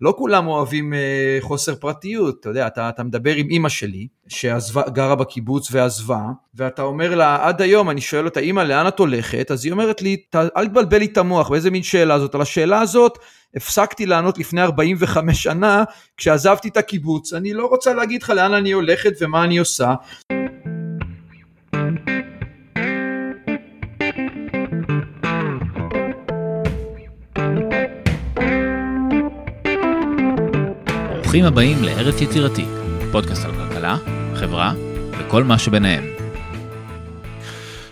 לא כולם אוהבים אה, חוסר פרטיות, אתה יודע, אתה, אתה מדבר עם אימא שלי, שגרה בקיבוץ ועזבה, ואתה אומר לה, עד היום, אני שואל אותה, אימא, לאן את הולכת? אז היא אומרת לי, אל תבלבל לי את המוח, באיזה מין שאלה זאת? על השאלה הזאת, הפסקתי לענות לפני 45 שנה, כשעזבתי את הקיבוץ. אני לא רוצה להגיד לך לאן אני הולכת ומה אני עושה. ברוכים הבאים להרס יצירתי, פודקאסט על כלכלה, חברה וכל מה שביניהם.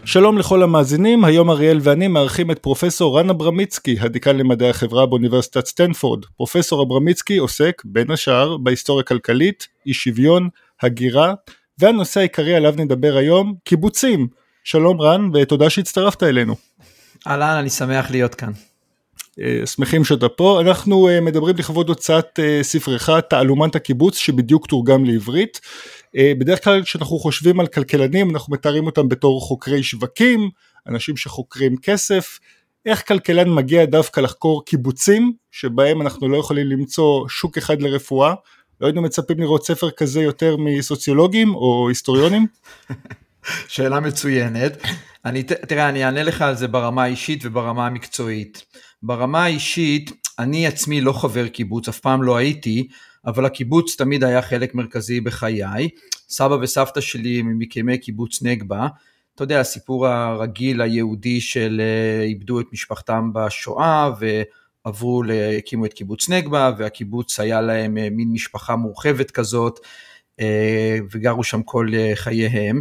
שלום לכל המאזינים, היום אריאל ואני מארחים את פרופסור רן אברמיצקי, הדיקן למדעי החברה באוניברסיטת סטנפורד. פרופסור אברמיצקי עוסק, בין השאר, בהיסטוריה כלכלית, אי שוויון, הגירה, והנושא העיקרי עליו נדבר היום, קיבוצים. שלום רן, ותודה שהצטרפת אלינו. אהלן, אני שמח להיות כאן. אה, שמחים שאתה פה. אנחנו אה, מדברים לכבוד הוצאת אה, ספרך תעלומת הקיבוץ שבדיוק תורגם לעברית. בדרך כלל כשאנחנו חושבים על כלכלנים אנחנו מתארים אותם בתור חוקרי שווקים, אנשים שחוקרים כסף. איך כלכלן מגיע דווקא לחקור קיבוצים שבהם אנחנו לא יכולים למצוא שוק אחד לרפואה? לא היינו מצפים לראות ספר כזה יותר מסוציולוגים או היסטוריונים? שאלה מצוינת. אני, תראה, אני אענה לך על זה ברמה האישית וברמה המקצועית. ברמה האישית, אני עצמי לא חבר קיבוץ, אף פעם לא הייתי, אבל הקיבוץ תמיד היה חלק מרכזי בחיי. סבא וסבתא שלי הם ממקימי קיבוץ נגבה. אתה יודע, הסיפור הרגיל היהודי של אה, איבדו את משפחתם בשואה ועברו, הקימו את קיבוץ נגבה, והקיבוץ היה להם אה, מין משפחה מורחבת כזאת, אה, וגרו שם כל חייהם.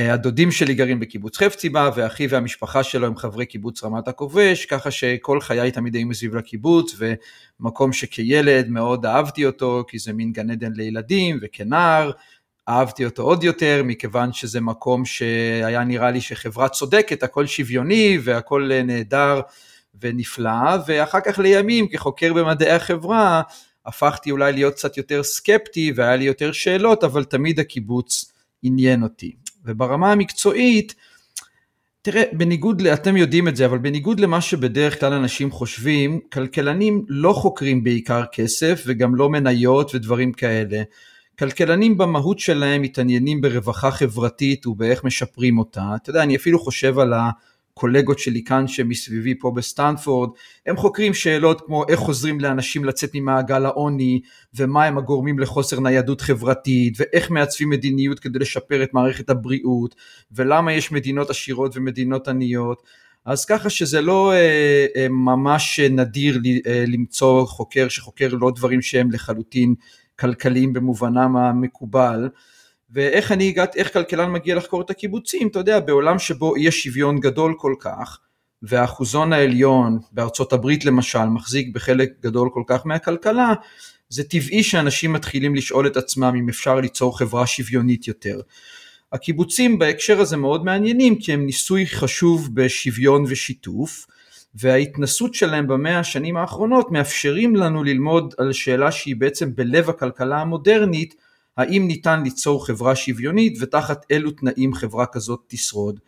אה, הדודים שלי גרים בקיבוץ חפציבה, ואחי והמשפחה שלו הם חברי קיבוץ רמת הכובש, ככה שכל חיי תמיד היו מסביב לקיבוץ, ומקום שכילד מאוד אהבתי אותו, כי זה מין גן עדן לילדים, וכנער, אהבתי אותו עוד יותר, מכיוון שזה מקום שהיה נראה לי שחברה צודקת, הכל שוויוני והכל נהדר ונפלא, ואחר כך לימים, כחוקר במדעי החברה, הפכתי אולי להיות קצת יותר סקפטי, והיה לי יותר שאלות, אבל תמיד הקיבוץ עניין אותי. וברמה המקצועית, תראה, בניגוד, אתם יודעים את זה, אבל בניגוד למה שבדרך כלל אנשים חושבים, כלכלנים לא חוקרים בעיקר כסף וגם לא מניות ודברים כאלה. כלכלנים במהות שלהם מתעניינים ברווחה חברתית ובאיך משפרים אותה. אתה יודע, אני אפילו חושב על ה... הקולגות שלי כאן שמסביבי פה בסטנפורד, הם חוקרים שאלות כמו איך עוזרים לאנשים לצאת ממעגל העוני, ומה הם הגורמים לחוסר ניידות חברתית, ואיך מעצבים מדיניות כדי לשפר את מערכת הבריאות, ולמה יש מדינות עשירות ומדינות עניות. אז ככה שזה לא אה, אה, ממש נדיר אה, למצוא חוקר שחוקר לא דברים שהם לחלוטין כלכליים במובנם המקובל. ואיך אני הגעתי, איך כלכלן מגיע לחקור את הקיבוצים, אתה יודע, בעולם שבו יש שוויון גדול כל כך, והאחוזון העליון בארצות הברית למשל מחזיק בחלק גדול כל כך מהכלכלה, זה טבעי שאנשים מתחילים לשאול את עצמם אם אפשר ליצור חברה שוויונית יותר. הקיבוצים בהקשר הזה מאוד מעניינים כי הם ניסוי חשוב בשוויון ושיתוף, וההתנסות שלהם במאה השנים האחרונות מאפשרים לנו ללמוד על שאלה שהיא בעצם בלב הכלכלה המודרנית, האם ניתן ליצור חברה שוויונית ותחת אילו תנאים חברה כזאת תשרוד.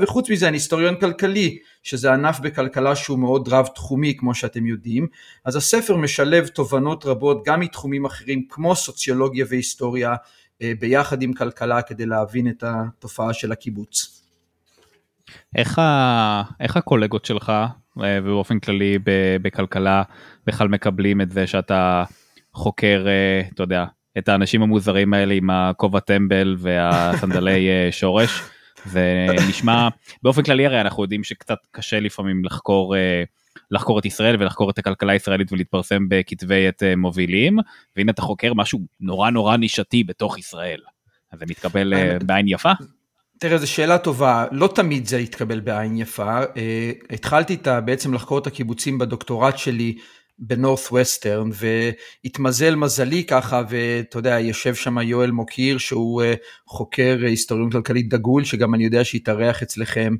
וחוץ מזה אני היסטוריון כלכלי, שזה ענף בכלכלה שהוא מאוד רב תחומי כמו שאתם יודעים, אז הספר משלב תובנות רבות גם מתחומים אחרים כמו סוציולוגיה והיסטוריה אה, ביחד עם כלכלה כדי להבין את התופעה של הקיבוץ. איך, ה... איך הקולגות שלך אה, ובאופן כללי בכלכלה בכלל מקבלים את זה שאתה חוקר, אה, אתה יודע, את האנשים המוזרים האלה עם הכובע טמבל והסנדלי אה, שורש. ונשמע באופן כללי הרי אנחנו יודעים שקצת קשה לפעמים לחקור אה, לחקור את ישראל ולחקור את הכלכלה הישראלית ולהתפרסם בכתבי עת אה, מובילים והנה אתה חוקר משהו נורא נורא נישתי בתוך ישראל. אז זה מתקבל בעין יפה? תראה, זו שאלה טובה, לא תמיד זה התקבל בעין יפה. התחלתי את, בעצם לחקור את הקיבוצים בדוקטורט שלי בנורת ווסטרן והתמזל מזלי ככה ואתה יודע יושב שם יואל מוקיר שהוא אה, חוקר היסטוריון כלכלית דגול שגם אני יודע שהתארח אצלכם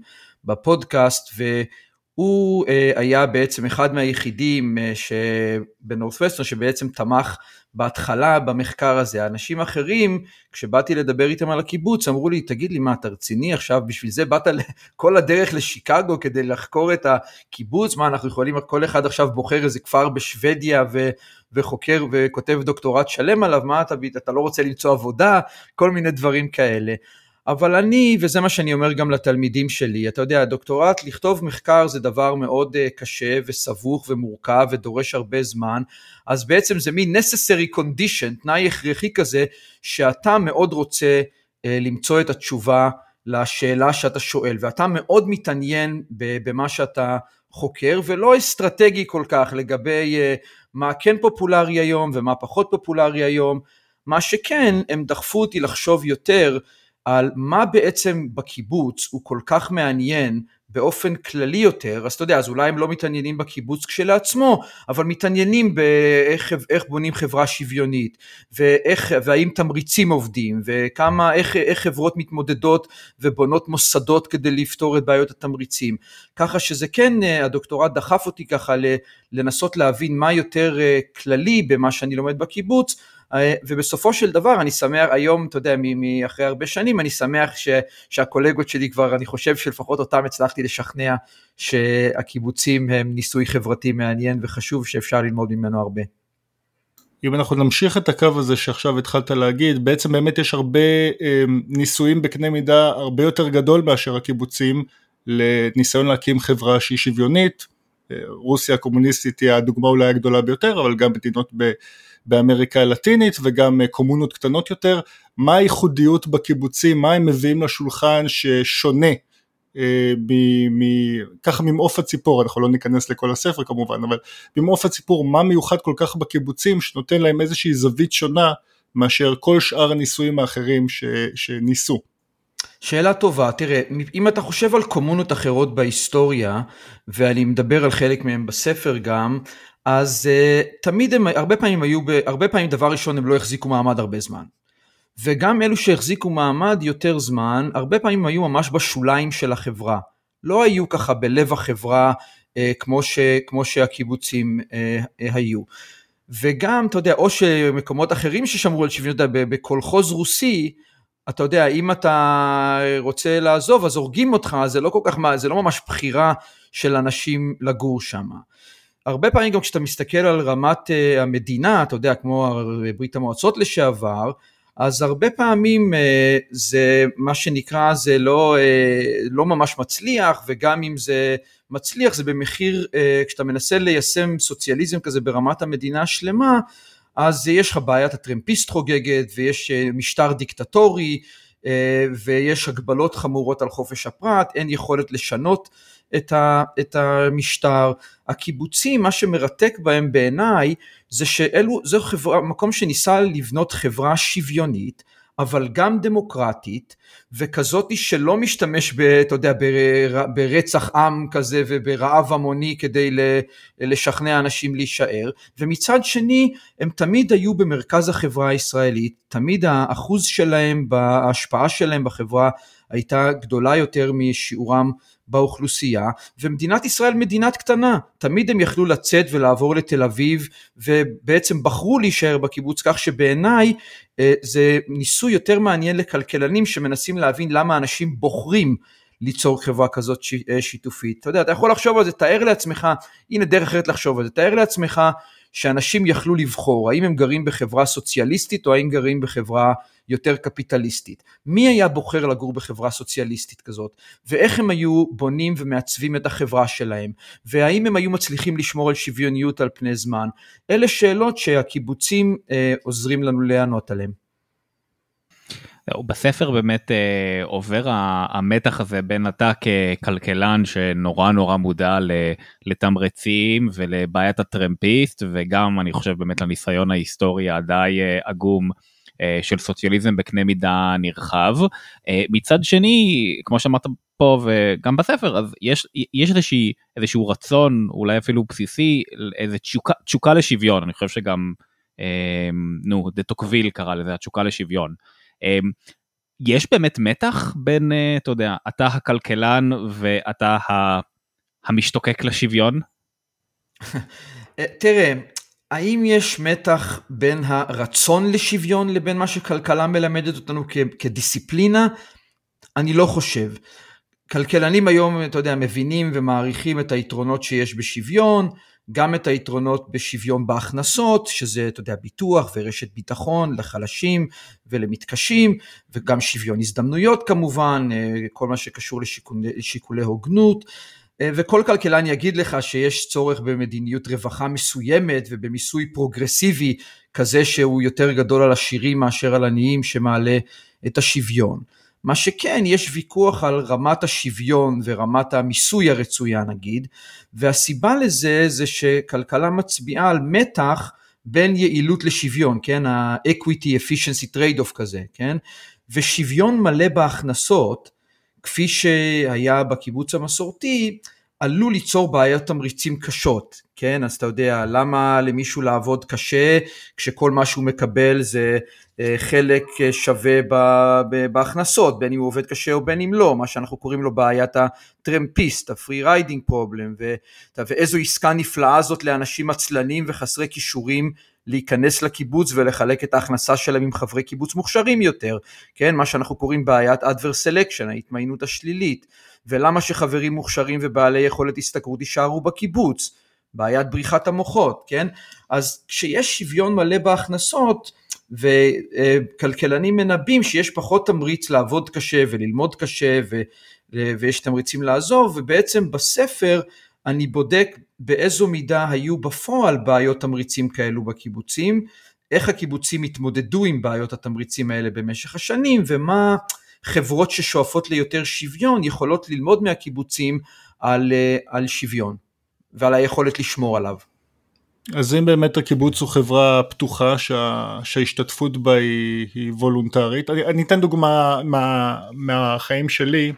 בפודקאסט הוא אה, היה בעצם אחד מהיחידים אה, בנורת'ווסטרן שבעצם תמך בהתחלה במחקר הזה. אנשים אחרים, כשבאתי לדבר איתם על הקיבוץ, אמרו לי, תגיד לי, מה, אתה רציני עכשיו? בשביל זה באת כל הדרך לשיקגו כדי לחקור את הקיבוץ? מה, אנחנו יכולים, כל אחד עכשיו בוחר איזה כפר בשוודיה ו... וחוקר וכותב דוקטורט שלם עליו, מה אתה, אתה לא רוצה למצוא עבודה? כל מיני דברים כאלה. אבל אני, וזה מה שאני אומר גם לתלמידים שלי, אתה יודע, דוקטורט, לכתוב מחקר זה דבר מאוד uh, קשה וסבוך ומורכב ודורש הרבה זמן, אז בעצם זה מין necessary condition, תנאי הכרחי כזה, שאתה מאוד רוצה uh, למצוא את התשובה לשאלה שאתה שואל, ואתה מאוד מתעניין במה שאתה חוקר, ולא אסטרטגי כל כך לגבי uh, מה כן פופולרי היום ומה פחות פופולרי היום, מה שכן, הם דחפו אותי לחשוב יותר על מה בעצם בקיבוץ הוא כל כך מעניין באופן כללי יותר, אז אתה יודע, אז אולי הם לא מתעניינים בקיבוץ כשלעצמו, אבל מתעניינים באיך איך בונים חברה שוויונית, ואיך, והאם תמריצים עובדים, וכמה, איך, איך חברות מתמודדות ובונות מוסדות כדי לפתור את בעיות התמריצים. ככה שזה כן, הדוקטורט דחף אותי ככה לנסות להבין מה יותר אה, כללי במה שאני לומד בקיבוץ, אה, ובסופו של דבר אני שמח היום, אתה יודע, אחרי הרבה שנים, אני שמח ש, שהקולגות שלי כבר, אני חושב שלפחות אותם הצלחתי לשכנע שהקיבוצים הם ניסוי חברתי מעניין וחשוב שאפשר ללמוד ממנו הרבה. אם אנחנו נמשיך את הקו הזה שעכשיו התחלת להגיד, בעצם באמת יש הרבה אה, ניסויים בקנה מידה הרבה יותר גדול מאשר הקיבוצים לניסיון להקים חברה שהיא שוויונית. אה, רוסיה הקומוניסטית היא הדוגמה אולי הגדולה ביותר, אבל גם מדינות ב... באמריקה הלטינית וגם אה, קומונות קטנות יותר, מה הייחודיות בקיבוצים, מה הם מביאים לשולחן ששונה אה, ככה ממעוף הציפור, אנחנו לא ניכנס לכל הספר כמובן, אבל ממעוף הציפור מה מיוחד כל כך בקיבוצים שנותן להם איזושהי זווית שונה מאשר כל שאר הניסויים האחרים ש, שניסו. שאלה טובה, תראה, אם אתה חושב על קומונות אחרות בהיסטוריה, ואני מדבר על חלק מהם בספר גם, אז uh, תמיד הם, הרבה פעמים היו, הרבה פעמים דבר ראשון הם לא החזיקו מעמד הרבה זמן. וגם אלו שהחזיקו מעמד יותר זמן, הרבה פעמים היו ממש בשוליים של החברה. לא היו ככה בלב החברה uh, כמו, ש, כמו שהקיבוצים uh, היו. וגם, אתה יודע, או שמקומות אחרים ששמרו על שוויון, בקולחוז רוסי, אתה יודע, אם אתה רוצה לעזוב אז הורגים אותך, זה לא כל כך, זה לא ממש בחירה של אנשים לגור שם. הרבה פעמים גם כשאתה מסתכל על רמת uh, המדינה, אתה יודע, כמו ברית המועצות לשעבר, אז הרבה פעמים uh, זה מה שנקרא, זה לא, uh, לא ממש מצליח, וגם אם זה מצליח זה במחיר, uh, כשאתה מנסה ליישם סוציאליזם כזה ברמת המדינה השלמה, אז יש לך בעיית הטרמפיסט חוגגת, ויש uh, משטר דיקטטורי, uh, ויש הגבלות חמורות על חופש הפרט, אין יכולת לשנות את, ה, את המשטר. הקיבוצים, מה שמרתק בהם בעיניי, זה שאלו, זה חברה, מקום שניסה לבנות חברה שוויונית, אבל גם דמוקרטית, וכזאת שלא משתמש, ב, אתה יודע, ברצח עם כזה וברעב המוני כדי לשכנע אנשים להישאר, ומצד שני הם תמיד היו במרכז החברה הישראלית, תמיד האחוז שלהם בהשפעה שלהם בחברה הייתה גדולה יותר משיעורם באוכלוסייה, ומדינת ישראל מדינת קטנה, תמיד הם יכלו לצאת ולעבור לתל אביב, ובעצם בחרו להישאר בקיבוץ, כך שבעיניי אה, זה ניסוי יותר מעניין לכלכלנים שמנסים להבין למה אנשים בוחרים ליצור חברה כזאת אה, שיתופית. אתה יודע, אתה יכול לחשוב על זה, תאר לעצמך, הנה דרך אחרת לחשוב על זה, תאר לעצמך שאנשים יכלו לבחור האם הם גרים בחברה סוציאליסטית או האם גרים בחברה יותר קפיטליסטית. מי היה בוחר לגור בחברה סוציאליסטית כזאת, ואיך הם היו בונים ומעצבים את החברה שלהם, והאם הם היו מצליחים לשמור על שוויוניות על פני זמן. אלה שאלות שהקיבוצים אה, עוזרים לנו לענות עליהם. בספר באמת אה, עובר המתח הזה בין אתה ככלכלן שנורא נורא מודע לתמרצים ולבעיית הטרמפיסט וגם אני חושב באמת לניסיון ההיסטורי הדי אה, עגום אה, של סוציאליזם בקנה מידה נרחב. אה, מצד שני, כמו שאמרת פה וגם בספר, אז יש, יש איזושהי, איזשהו רצון, אולי אפילו בסיסי, איזו תשוקה, תשוקה לשוויון, אני חושב שגם, אה, נו, דה טוקוויל קרא לזה, התשוקה לשוויון. יש באמת מתח בין, אתה יודע, אתה הכלכלן ואתה המשתוקק לשוויון? תראה, האם יש מתח בין הרצון לשוויון לבין מה שכלכלה מלמדת אותנו כ- כדיסציפלינה? אני לא חושב. כלכלנים היום, אתה יודע, מבינים ומעריכים את היתרונות שיש בשוויון, גם את היתרונות בשוויון בהכנסות, שזה, אתה יודע, ביטוח ורשת ביטחון לחלשים ולמתקשים, וגם שוויון הזדמנויות כמובן, אה, כל מה שקשור לשיקולי, לשיקולי הוגנות. אה, וכל כלכלן יגיד לך שיש צורך במדיניות רווחה מסוימת ובמיסוי פרוגרסיבי כזה שהוא יותר גדול על עשירים מאשר על עניים שמעלה את השוויון. מה שכן, יש ויכוח על רמת השוויון ורמת המיסוי הרצויה נגיד, והסיבה לזה זה שכלכלה מצביעה על מתח בין יעילות לשוויון, כן, ה-equity efficiency trade-off כזה, כן, ושוויון מלא בהכנסות, כפי שהיה בקיבוץ המסורתי, עלול ליצור בעיות תמריצים קשות, כן? אז אתה יודע, למה למישהו לעבוד קשה כשכל מה שהוא מקבל זה אה, חלק אה, שווה בהכנסות, בין אם הוא עובד קשה או בין אם לא, מה שאנחנו קוראים לו בעיית הטרמפיסט, ה free riding problem, ואיזו עסקה נפלאה זאת לאנשים עצלנים וחסרי כישורים להיכנס לקיבוץ ולחלק את ההכנסה שלהם עם חברי קיבוץ מוכשרים יותר, כן? מה שאנחנו קוראים בעיית adverse selection, ההתמיינות השלילית. ולמה שחברים מוכשרים ובעלי יכולת השתכרות יישארו בקיבוץ, בעיית בריחת המוחות, כן? אז כשיש שוויון מלא בהכנסות, וכלכלנים מנבאים שיש פחות תמריץ לעבוד קשה וללמוד קשה ו, ויש תמריצים לעזוב ובעצם בספר אני בודק באיזו מידה היו בפועל בעיות תמריצים כאלו בקיבוצים, איך הקיבוצים התמודדו עם בעיות התמריצים האלה במשך השנים ומה חברות ששואפות ליותר שוויון יכולות ללמוד מהקיבוצים על, אה, על שוויון ועל היכולת לשמור עליו. אז אם באמת הקיבוץ הוא חברה פתוחה שה, שההשתתפות בה היא, היא וולונטרית, אני, אני אתן דוגמה מה, מהחיים שלי,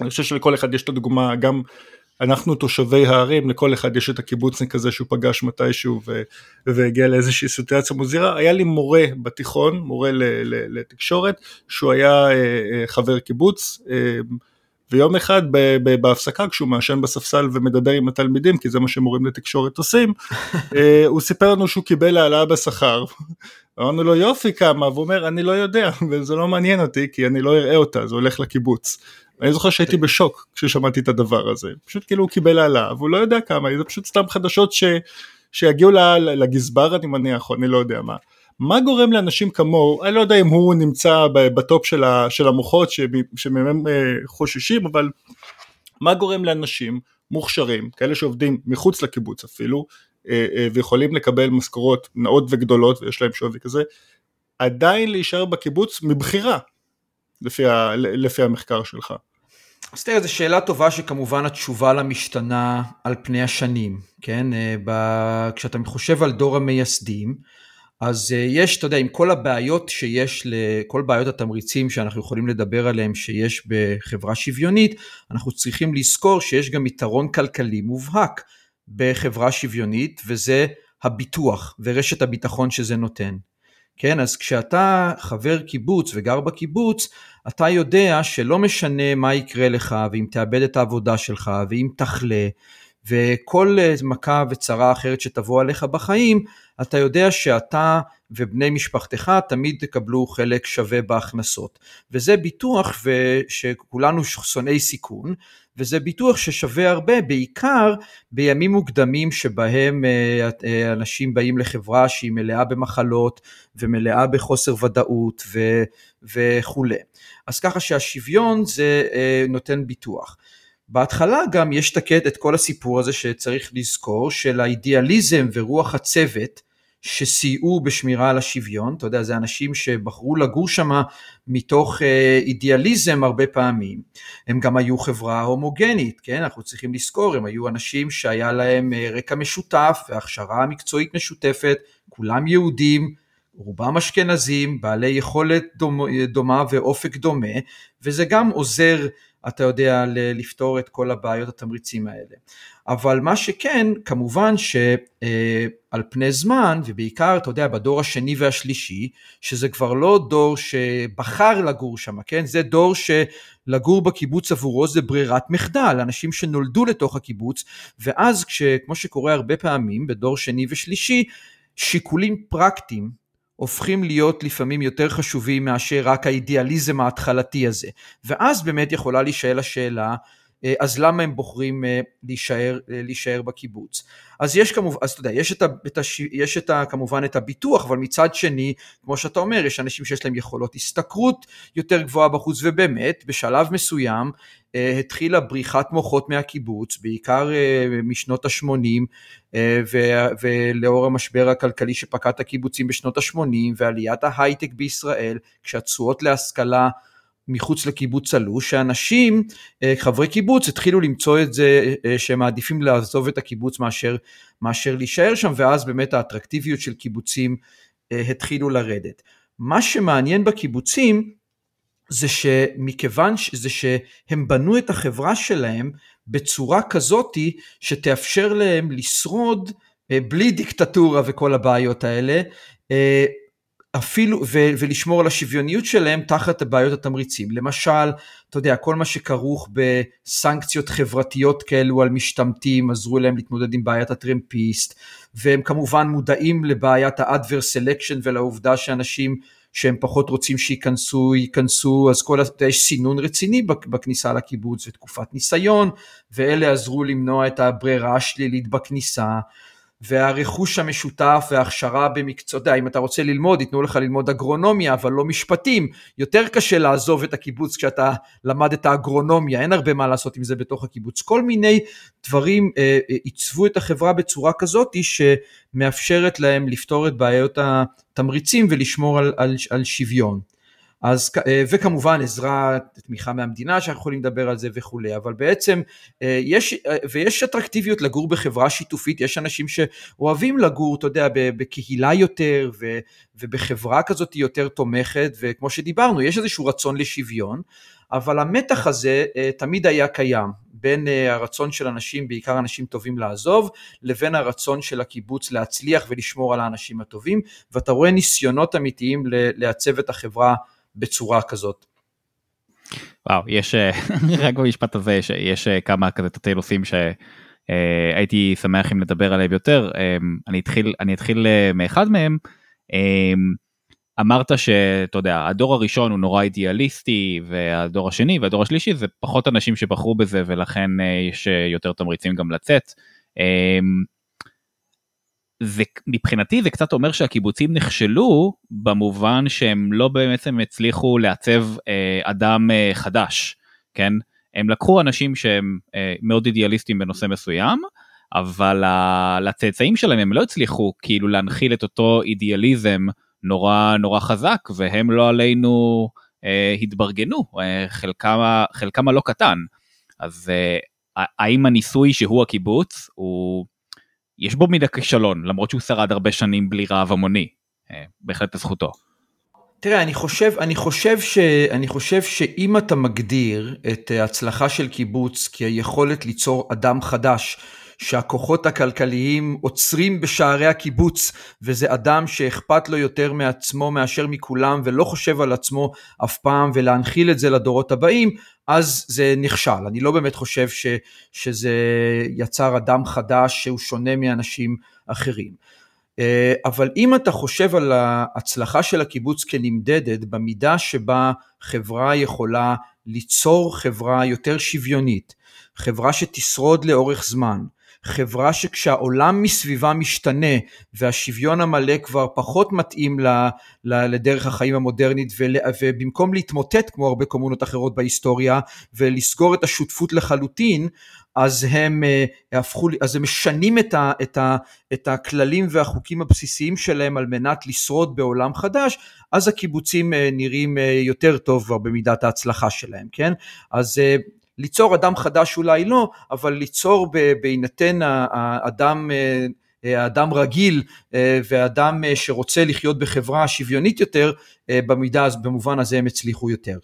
אני חושב שלכל אחד יש את הדוגמה, גם אנחנו תושבי הערים, לכל אחד יש את הקיבוצניק הזה שהוא פגש מתישהו ו, והגיע לאיזושהי סיטואציה מוזירה. היה לי מורה בתיכון, מורה ל, ל, לתקשורת, שהוא היה אה, אה, חבר קיבוץ, אה, ויום אחד ב, ב, בהפסקה כשהוא מעשן בספסל ומדבר עם התלמידים, כי זה מה שמורים לתקשורת עושים, הוא סיפר לנו שהוא קיבל העלאה בשכר. אמרנו לו יופי כמה, והוא אומר אני לא יודע, וזה לא מעניין אותי כי אני לא אראה אותה, זה הולך לקיבוץ. אני זוכר שהייתי כן. בשוק כששמעתי את הדבר הזה, פשוט כאילו הוא קיבל העלאה, והוא לא יודע כמה, זה פשוט סתם חדשות ש, שיגיעו לגזבר אני מניח, או אני לא יודע מה. מה גורם לאנשים כמוהו, אני לא יודע אם הוא נמצא בטופ של, ה, של המוחות שמהם אה, חוששים, אבל מה גורם לאנשים מוכשרים, כאלה שעובדים מחוץ לקיבוץ אפילו, ויכולים לקבל משכורות נאות וגדולות ויש להם שווי כזה, עדיין להישאר בקיבוץ מבחירה, לפי, ה, לפי המחקר שלך. אז תראה, זו שאלה טובה שכמובן התשובה לה משתנה על פני השנים, כן? ב... כשאתה חושב על דור המייסדים, אז יש, אתה יודע, עם כל הבעיות שיש, כל בעיות התמריצים שאנחנו יכולים לדבר עליהם שיש בחברה שוויונית, אנחנו צריכים לזכור שיש גם יתרון כלכלי מובהק בחברה שוויונית, וזה הביטוח ורשת הביטחון שזה נותן. כן, אז כשאתה חבר קיבוץ וגר בקיבוץ, אתה יודע שלא משנה מה יקרה לך, ואם תאבד את העבודה שלך, ואם תחלה, וכל מכה וצרה אחרת שתבוא עליך בחיים, אתה יודע שאתה ובני משפחתך תמיד תקבלו חלק שווה בהכנסות. וזה ביטוח שכולנו שונאי סיכון, וזה ביטוח ששווה הרבה, בעיקר בימים מוקדמים שבהם אה, אה, אנשים באים לחברה שהיא מלאה במחלות ומלאה בחוסר ודאות ו, וכולי. אז ככה שהשוויון זה אה, נותן ביטוח. בהתחלה גם יש את כל הסיפור הזה שצריך לזכור של האידיאליזם ורוח הצוות שסייעו בשמירה על השוויון, אתה יודע, זה אנשים שבחרו לגור שם מתוך אה, אידיאליזם הרבה פעמים. הם גם היו חברה הומוגנית, כן, אנחנו צריכים לזכור, הם היו אנשים שהיה להם אה, רקע משותף והכשרה מקצועית משותפת, כולם יהודים, רובם אשכנזים, בעלי יכולת דומה, דומה ואופק דומה, וזה גם עוזר אתה יודע, לפתור את כל הבעיות התמריצים האלה. אבל מה שכן, כמובן שעל פני זמן, ובעיקר, אתה יודע, בדור השני והשלישי, שזה כבר לא דור שבחר לגור שם, כן? זה דור שלגור בקיבוץ עבורו זה ברירת מחדל, אנשים שנולדו לתוך הקיבוץ, ואז כמו שקורה הרבה פעמים בדור שני ושלישי, שיקולים פרקטיים הופכים להיות לפעמים יותר חשובים מאשר רק האידיאליזם ההתחלתי הזה. ואז באמת יכולה להישאל השאלה, אז למה הם בוחרים אה, להישאר, אה, להישאר בקיבוץ? אז יש כמובן, אז אתה יודע, יש, את ה, את הש, יש את ה, כמובן את הביטוח, אבל מצד שני, כמו שאתה אומר, יש אנשים שיש להם יכולות השתכרות יותר גבוהה בחוץ, ובאמת, בשלב מסוים התחילה בריחת מוחות מהקיבוץ, בעיקר משנות ה-80, ולאור המשבר הכלכלי שפקד הקיבוצים בשנות ה-80, ועליית ההייטק בישראל, כשהתשואות להשכלה מחוץ לקיבוץ עלו, שאנשים, אה, חברי קיבוץ, התחילו למצוא את זה אה, שהם מעדיפים לעזוב את הקיבוץ מאשר, מאשר להישאר שם, ואז באמת האטרקטיביות של קיבוצים אה, התחילו לרדת. מה שמעניין בקיבוצים זה שמכיוון זה שהם בנו את החברה שלהם בצורה כזאתי שתאפשר להם לשרוד בלי דיקטטורה וכל הבעיות האלה, אפילו, ו, ולשמור על השוויוניות שלהם תחת בעיות התמריצים. למשל, אתה יודע, כל מה שכרוך בסנקציות חברתיות כאלו על משתמטים, עזרו להם להתמודד עם בעיית הטרמפיסט, והם כמובן מודעים לבעיית ה-adverse selection ולעובדה שאנשים שהם פחות רוצים שייכנסו, ייכנסו, אז כל, אתה יש סינון רציני בכניסה לקיבוץ ותקופת ניסיון, ואלה עזרו למנוע את הברירה השלילית בכניסה. והרכוש המשותף וההכשרה במקצוע, אתה יודע, אם אתה רוצה ללמוד, ייתנו לך ללמוד אגרונומיה, אבל לא משפטים. יותר קשה לעזוב את הקיבוץ כשאתה למד את האגרונומיה, אין הרבה מה לעשות עם זה בתוך הקיבוץ. כל מיני דברים אה, אה עיצבו את החברה בצורה כזאת שמאפשרת להם לפתור את בעיות התמריצים ולשמור על, על, על שוויון. אז, אה, וכמובן עזרה, תמיכה מהמדינה שאנחנו יכולים לדבר על זה וכולי, אבל בעצם אה, יש, אה, ויש אטרקטיביות לגור בחברה שיתופית, יש אנשים שאוהבים לגור, אתה יודע, בקהילה יותר ו, ובחברה כזאת יותר תומכת, וכמו שדיברנו, יש איזשהו רצון לשוויון, אבל המתח הזה תמיד היה קיים, בין הרצון של אנשים, בעיקר אנשים טובים לעזוב, לבין הרצון של הקיבוץ להצליח ולשמור על האנשים הטובים, ואתה רואה ניסיונות אמיתיים לעצב את החברה בצורה כזאת. וואו, יש, אה, רק במשפט הזה, יש, יש אה, כמה כזה תתי נושאים שהייתי אה, שמח אם נדבר עליהם יותר. אני אתחיל, אני אתחיל מאחד מהם. אמרת שאתה יודע, הדור הראשון הוא נורא אידיאליסטי, והדור השני והדור השלישי זה פחות אנשים שבחרו בזה, ולכן יש יותר תמריצים גם לצאת. מבחינתי זה קצת אומר שהקיבוצים נכשלו במובן שהם לא בעצם הצליחו לעצב אה, אדם אה, חדש, כן? הם לקחו אנשים שהם אה, מאוד אידיאליסטים בנושא מסוים, אבל לצאצאים שלהם הם לא הצליחו כאילו להנחיל את אותו אידיאליזם נורא נורא חזק, והם לא עלינו אה, התברגנו, אה, חלקם, חלקם הלא קטן. אז אה, האם הניסוי שהוא הקיבוץ הוא יש בו מידה כישלון, למרות שהוא שרד הרבה שנים בלי רעב המוני, אה, בהחלט לזכותו. תראה, אני חושב, אני חושב, ש, אני חושב שאם אתה מגדיר את ההצלחה של קיבוץ כיכולת ליצור אדם חדש, שהכוחות הכלכליים עוצרים בשערי הקיבוץ, וזה אדם שאכפת לו יותר מעצמו מאשר מכולם, ולא חושב על עצמו אף פעם, ולהנחיל את זה לדורות הבאים, אז זה נכשל. אני לא באמת חושב ש, שזה יצר אדם חדש שהוא שונה מאנשים אחרים. אה, אבל אם אתה חושב על ההצלחה של הקיבוץ כנמדדת במידה שבה חברה יכולה ליצור חברה יותר שוויונית, חברה שתשרוד לאורך זמן, חברה שכשהעולם מסביבה משתנה והשוויון המלא כבר פחות מתאים ל, ל, לדרך החיים המודרנית ול, ובמקום להתמוטט כמו הרבה קומונות אחרות בהיסטוריה ולסגור את השותפות לחלוטין אז הם uh, הפכו, אז הם משנים את, ה, את, ה, את הכללים והחוקים הבסיסיים שלהם על מנת לשרוד בעולם חדש, אז הקיבוצים uh, נראים uh, יותר טוב כבר במידת ההצלחה שלהם, כן? אז uh, ליצור אדם חדש אולי לא, אבל ליצור בהינתן האדם אדם רגיל אה, ואדם אה, שרוצה לחיות בחברה שוויונית יותר, אה, במידה, במובן הזה הם הצליחו יותר.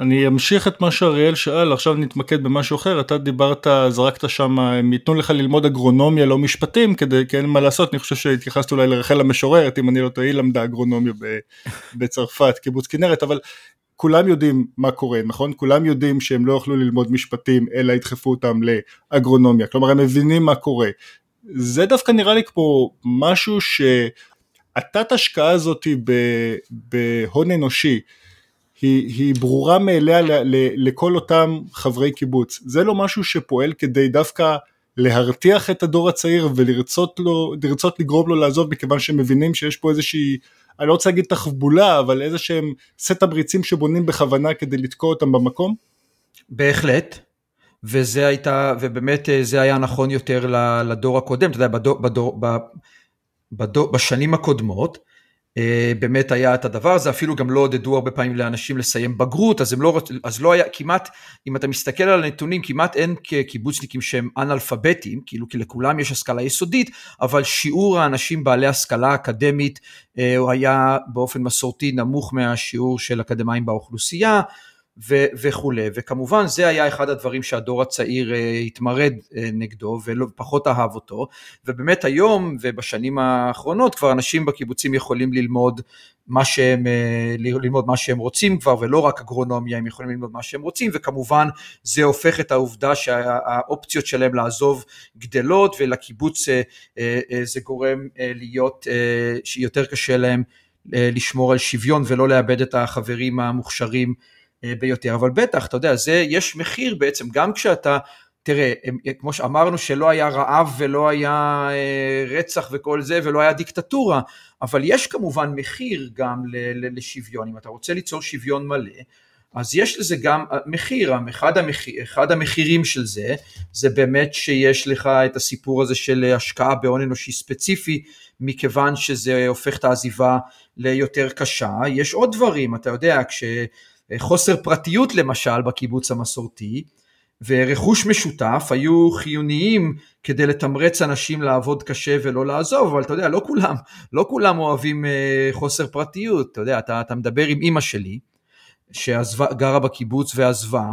אני אמשיך את מה שאריאל שאל, עכשיו נתמקד במשהו אחר, אתה דיברת, זרקת שם, הם ייתנו לך ללמוד אגרונומיה לא משפטים, כדי, כי אין מה לעשות, אני חושב שהתייחסת אולי לרחל המשוררת, אם אני לא טועה, היא למדה אגרונומיה בצרפת, קיבוץ כנרת, אבל כולם יודעים מה קורה, נכון? כולם יודעים שהם לא יוכלו ללמוד משפטים, אלא ידחפו אותם לאגרונומיה, כלומר הם מבינים מה קורה. זה דווקא נראה לי כמו משהו שהתת השקעה הזאת בהון אנושי, היא, היא ברורה מאליה ל, ל, לכל אותם חברי קיבוץ. זה לא משהו שפועל כדי דווקא להרתיח את הדור הצעיר ולרצות לו, לגרום לו לעזוב מכיוון שהם מבינים שיש פה איזושהי, אני לא רוצה להגיד תחבולה, אבל איזה שהם סט תמריצים שבונים בכוונה כדי לתקוע אותם במקום? בהחלט. וזה הייתה, ובאמת אה, זה היה נכון יותר לדור הקודם, אתה יודע, בדור, בדור, בדור, בשנים הקודמות, באמת היה את הדבר הזה, אפילו גם לא עודדו הרבה פעמים לאנשים לסיים בגרות, אז, לא, אז לא היה, כמעט, אם אתה מסתכל על הנתונים, כמעט אין קיבוצניקים שהם אנאלפביתים, כאילו כי לכולם יש השכלה יסודית, אבל שיעור האנשים בעלי השכלה אקדמית אה, הוא היה באופן מסורתי נמוך מהשיעור של אקדמאים באוכלוסייה, ו- וכולי, וכמובן זה היה אחד הדברים שהדור הצעיר uh, התמרד uh, נגדו ופחות אהב אותו, ובאמת היום ובשנים האחרונות כבר אנשים בקיבוצים יכולים ללמוד מה שהם, uh, ללמוד מה שהם רוצים כבר ולא רק אגרונומיה, הם יכולים ללמוד מה שהם רוצים, וכמובן זה הופך את העובדה שהאופציות שלהם לעזוב גדלות ולקיבוץ זה גורם להיות, שיותר קשה להם לשמור על שוויון ולא לאבד את החברים המוכשרים אה, ביותר, אבל בטח, אתה יודע, זה, יש מחיר בעצם, גם כשאתה, תראה, כמו שאמרנו שלא היה רעב ולא היה אה, רצח וכל זה ולא היה דיקטטורה, אבל יש כמובן מחיר גם לשוויון, אם אתה רוצה ליצור שוויון מלא, אז יש לזה גם אה, מחיר, אחד, המחיר, אחד המחירים של זה, זה באמת שיש לך את הסיפור הזה של השקעה בהון אנושי ספציפי, מכיוון שזה הופך את העזיבה ליותר קשה. יש עוד דברים, אתה יודע, כש... חוסר פרטיות למשל בקיבוץ המסורתי, ורכוש משותף היו חיוניים כדי לתמרץ אנשים לעבוד קשה ולא לעזוב, אבל אתה יודע, לא כולם, לא כולם אוהבים אה, חוסר פרטיות, אתה יודע, אתה, אתה מדבר עם אימא שלי, שגרה בקיבוץ ועזבה,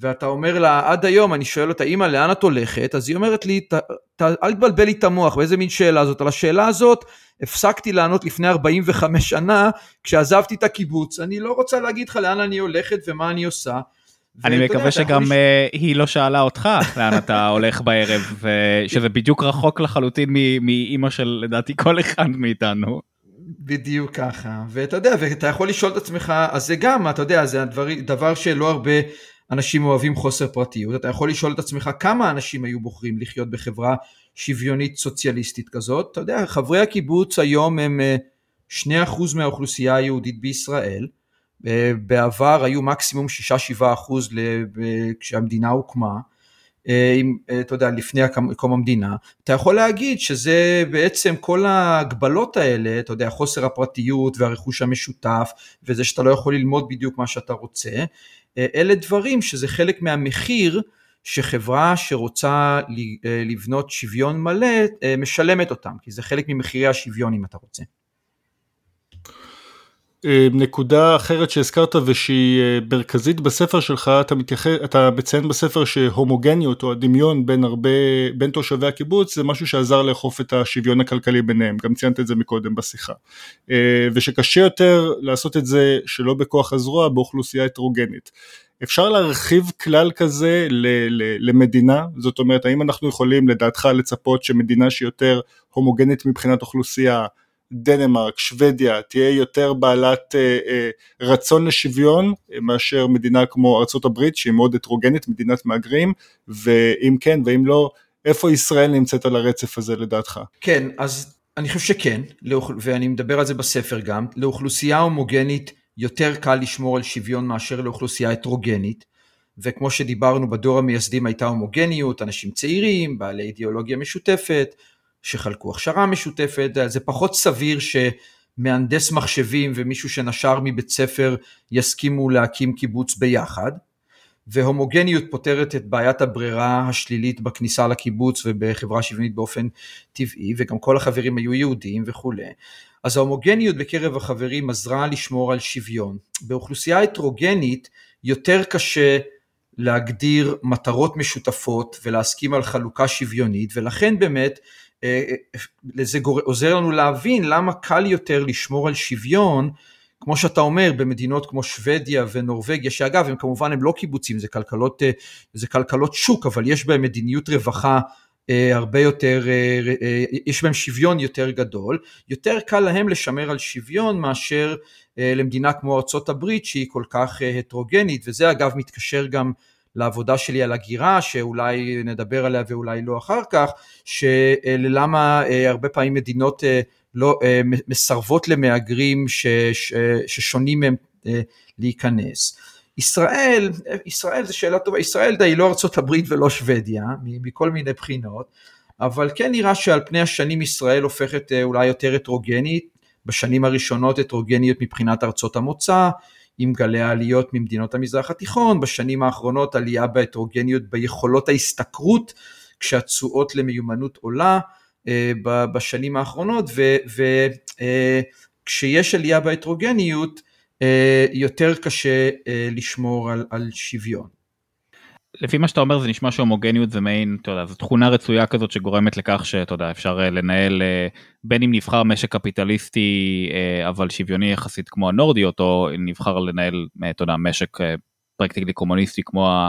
ואתה אומר לה, עד היום, אני שואל אותה, אימא, לאן את הולכת? אז היא אומרת לי, ת, ת, אל תבלבל לי את המוח, ואיזה מין שאלה זאת? על השאלה הזאת הפסקתי לענות לפני 45 שנה, כשעזבתי את הקיבוץ. אני לא רוצה להגיד לך לאן אני הולכת ומה אני עושה. אני מקווה שגם לש... אה, היא לא שאלה אותך לאן אתה הולך בערב, שזה בדיוק רחוק לחלוטין מאימא של לדעתי כל אחד מאיתנו. בדיוק ככה, ואתה יודע, ואתה יכול לשאול את עצמך, אז זה גם, אתה יודע, זה הדבר, דבר שלא הרבה אנשים אוהבים חוסר פרטיות, אתה יכול לשאול את עצמך כמה אנשים היו בוחרים לחיות בחברה שוויונית סוציאליסטית כזאת, אתה יודע, חברי הקיבוץ היום הם 2% אה, מהאוכלוסייה היהודית בישראל, אה, בעבר היו מקסימום 6-7% כשהמדינה הוקמה, אה, אתה יודע, לפני קום המדינה, אתה יכול להגיד שזה בעצם כל ההגבלות האלה, אתה יודע, חוסר הפרטיות והרכוש המשותף, וזה שאתה לא יכול ללמוד בדיוק מה שאתה רוצה, אלה דברים שזה חלק מהמחיר שחברה שרוצה אה, לבנות שוויון מלא אה, משלמת אותם, כי זה חלק ממחירי השוויון אם אתה רוצה. אה, נקודה אחרת שהזכרת ושהיא מרכזית בספר שלך, אתה, מתייח... אתה מציין בספר שהומוגניות או הדמיון בין הרבה, בין תושבי הקיבוץ זה משהו שעזר לאכוף את השוויון הכלכלי ביניהם, גם ציינת את זה מקודם בשיחה. ושקשה יותר לעשות את זה שלא בכוח הזרוע באוכלוסייה הטרוגנית. אפשר להרחיב כלל כזה ל- ל- למדינה? זאת אומרת, האם אנחנו יכולים לדעתך לצפות שמדינה שיותר הומוגנית מבחינת אוכלוסייה, דנמרק, שוודיה, תהיה יותר בעלת אה, אה, רצון לשוויון אה, מאשר מדינה כמו ארה"ב שהיא מאוד הטרוגנית, מדינת מהגרים, ואם כן ואם לא, איפה ישראל נמצאת על הרצף הזה לדעתך? כן, אז אני חושב שכן, ואני מדבר על זה בספר גם, לאוכלוסייה הומוגנית יותר קל לשמור על שוויון מאשר לאוכלוסייה הטרוגנית, וכמו שדיברנו בדור המייסדים הייתה הומוגניות, אנשים צעירים, בעלי אידיאולוגיה משותפת, שחלקו הכשרה משותפת, זה פחות סביר שמהנדס מחשבים ומישהו שנשר מבית ספר יסכימו להקים קיבוץ ביחד, והומוגניות פותרת את בעיית הברירה השלילית בכניסה לקיבוץ ובחברה שוויונית באופן טבעי, וגם כל החברים היו יהודים וכולי. אז ההומוגניות בקרב החברים עזרה לשמור על שוויון. באוכלוסייה הטרוגנית יותר קשה להגדיר מטרות משותפות ולהסכים על חלוקה שוויונית, ולכן באמת זה עוזר לנו להבין למה קל יותר לשמור על שוויון, כמו שאתה אומר, במדינות כמו שוודיה ונורבגיה, שאגב, הם כמובן הם לא קיבוצים, זה כלכלות, זה כלכלות שוק, אבל יש בהם מדיניות רווחה אה, הרבה יותר, אה, אה, יש בהם שוויון יותר גדול, יותר קל להם לשמר על שוויון מאשר למדינה כמו ארה"ב שהיא כל כך הטרוגנית, וזה אגב מתקשר גם לעבודה שלי על הגירה, שאולי נדבר עליה ואולי לא אחר כך, שללמה הרבה פעמים מדינות לא, מסרבות למהגרים ששונים מהם להיכנס. ישראל, ישראל זו שאלה טובה, ישראל די לא הברית ולא שוודיה, מכל מיני בחינות, אבל כן נראה שעל פני השנים ישראל הופכת אה, אולי יותר הטרוגנית, בשנים הראשונות הטרוגניות מבחינת ארצות המוצא, עם גלי העליות ממדינות המזרח התיכון, בשנים האחרונות עלייה בהטרוגניות ביכולות ההשתכרות, כשהתשואות למיומנות עולה אה, בשנים האחרונות, וכשיש אה, עלייה בהטרוגניות, אה, יותר קשה לשמור על, על שוויון. לפי מה שאתה אומר זה נשמע שהומוגניות זה מעין, אתה יודע, זו תכונה רצויה כזאת שגורמת לכך שאתה יודע, אפשר אה, לנהל בין אם נבחר משק קפיטליסטי אבל שוויוני יחסית כמו הנורדיות, או נבחר לנהל, אתה יודע, משק פרקטיקלי קומוניסטי כמו,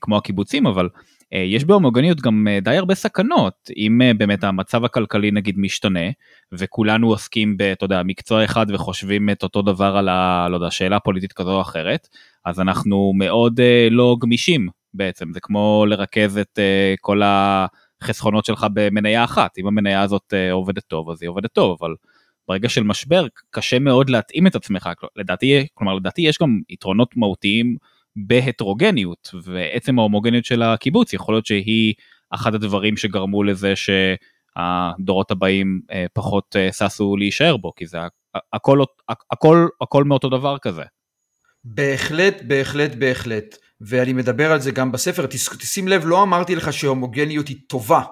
כמו הקיבוצים, אבל אה, יש בהומוגניות גם אה, די הרבה סכנות. אם אה, באמת המצב הכלכלי נגיד משתנה וכולנו עוסקים אתה יודע מקצוע אחד וחושבים את אותו דבר על ה... לא יודע, שאלה פוליטית כזו או אחרת אז אנחנו מאוד לא גמישים בעצם זה כמו לרכז את כל החסכונות שלך במניה אחת אם המניה הזאת עובדת טוב אז היא עובדת טוב אבל ברגע של משבר קשה מאוד להתאים את עצמך לדעתי כלומר לדעתי יש גם יתרונות מהותיים. בהטרוגניות ועצם ההומוגניות של הקיבוץ יכול להיות שהיא אחד הדברים שגרמו לזה שהדורות הבאים אה, פחות אה, ששו להישאר בו כי זה הכל הכל הכל מאותו דבר כזה. בהחלט בהחלט בהחלט ואני מדבר על זה גם בספר תשים לב לא אמרתי לך שהומוגניות היא טובה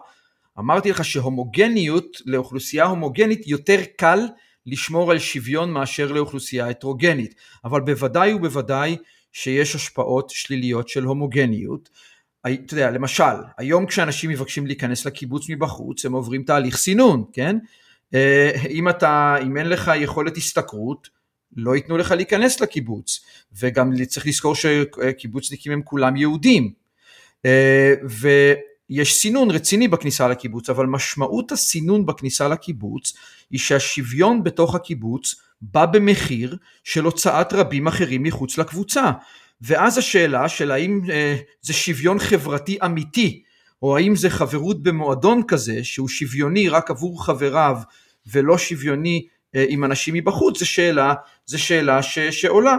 אמרתי לך שהומוגניות לאוכלוסייה הומוגנית יותר קל לשמור על שוויון מאשר לאוכלוסייה הטרוגנית אבל בוודאי ובוודאי שיש השפעות שליליות של הומוגניות. אתה יודע, למשל, היום כשאנשים מבקשים להיכנס לקיבוץ מבחוץ, הם עוברים תהליך סינון, כן? אה, אם אתה, אם אין לך יכולת השתכרות, לא ייתנו לך להיכנס לקיבוץ, וגם צריך לזכור שקיבוצניקים הם כולם יהודים. אה, ויש סינון רציני בכניסה לקיבוץ, אבל משמעות הסינון בכניסה לקיבוץ היא שהשוויון בתוך הקיבוץ בא במחיר של הוצאת רבים אחרים מחוץ לקבוצה. ואז השאלה של האם אה, זה שוויון חברתי אמיתי, או האם זה חברות במועדון כזה שהוא שוויוני רק עבור חבריו ולא שוויוני עם אנשים מבחוץ, זו שאלה, זו שאלה ש, שעולה.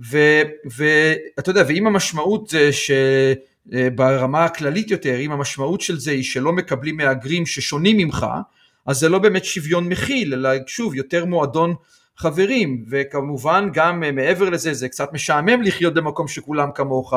ואתה יודע, ואם המשמעות זה שברמה אה, הכללית יותר, אם המשמעות של זה היא שלא מקבלים מהגרים ששונים ממך, אז זה לא באמת שוויון מכיל, אלא שוב, יותר מועדון חברים, וכמובן גם אה, מעבר לזה זה קצת משעמם לחיות במקום שכולם כמוך,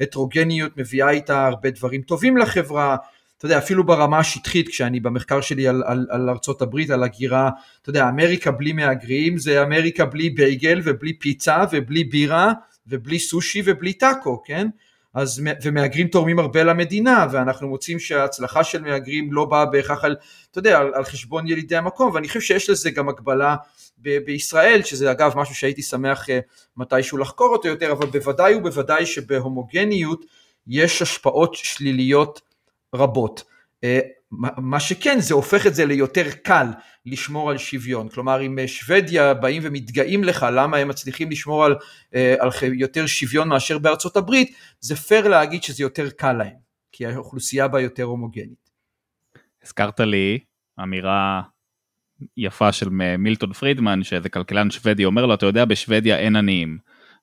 והטרוגניות מביאה איתה הרבה דברים טובים לחברה, אתה יודע, אפילו ברמה השטחית, כשאני במחקר שלי על, על, על ארצות הברית, על הגירה, אתה יודע, אמריקה בלי מהגרים זה אמריקה בלי בייגל ובלי פיצה ובלי בירה ובלי סושי ובלי טאקו, כן? אז, ומהגרים תורמים הרבה למדינה, ואנחנו מוצאים שההצלחה של מהגרים לא באה בהכרח על, אתה יודע, על, על חשבון ילידי המקום, ואני חושב שיש לזה גם הגבלה ב- בישראל, שזה אגב משהו שהייתי שמח uh, מתישהו לחקור אותו יותר, אבל בוודאי ובוודאי שבהומוגניות יש השפעות שליליות רבות. Uh, מה שכן זה הופך את זה ליותר קל לשמור על שוויון, כלומר אם שוודיה באים ומתגאים לך למה הם מצליחים לשמור על, אה, על יותר שוויון מאשר בארצות הברית, זה פייר להגיד שזה יותר קל להם, כי האוכלוסייה בה יותר הומוגנית. הזכרת לי אמירה יפה של מילטון פרידמן שאיזה כלכלן שוודי אומר לו אתה יודע בשוודיה אין עניים.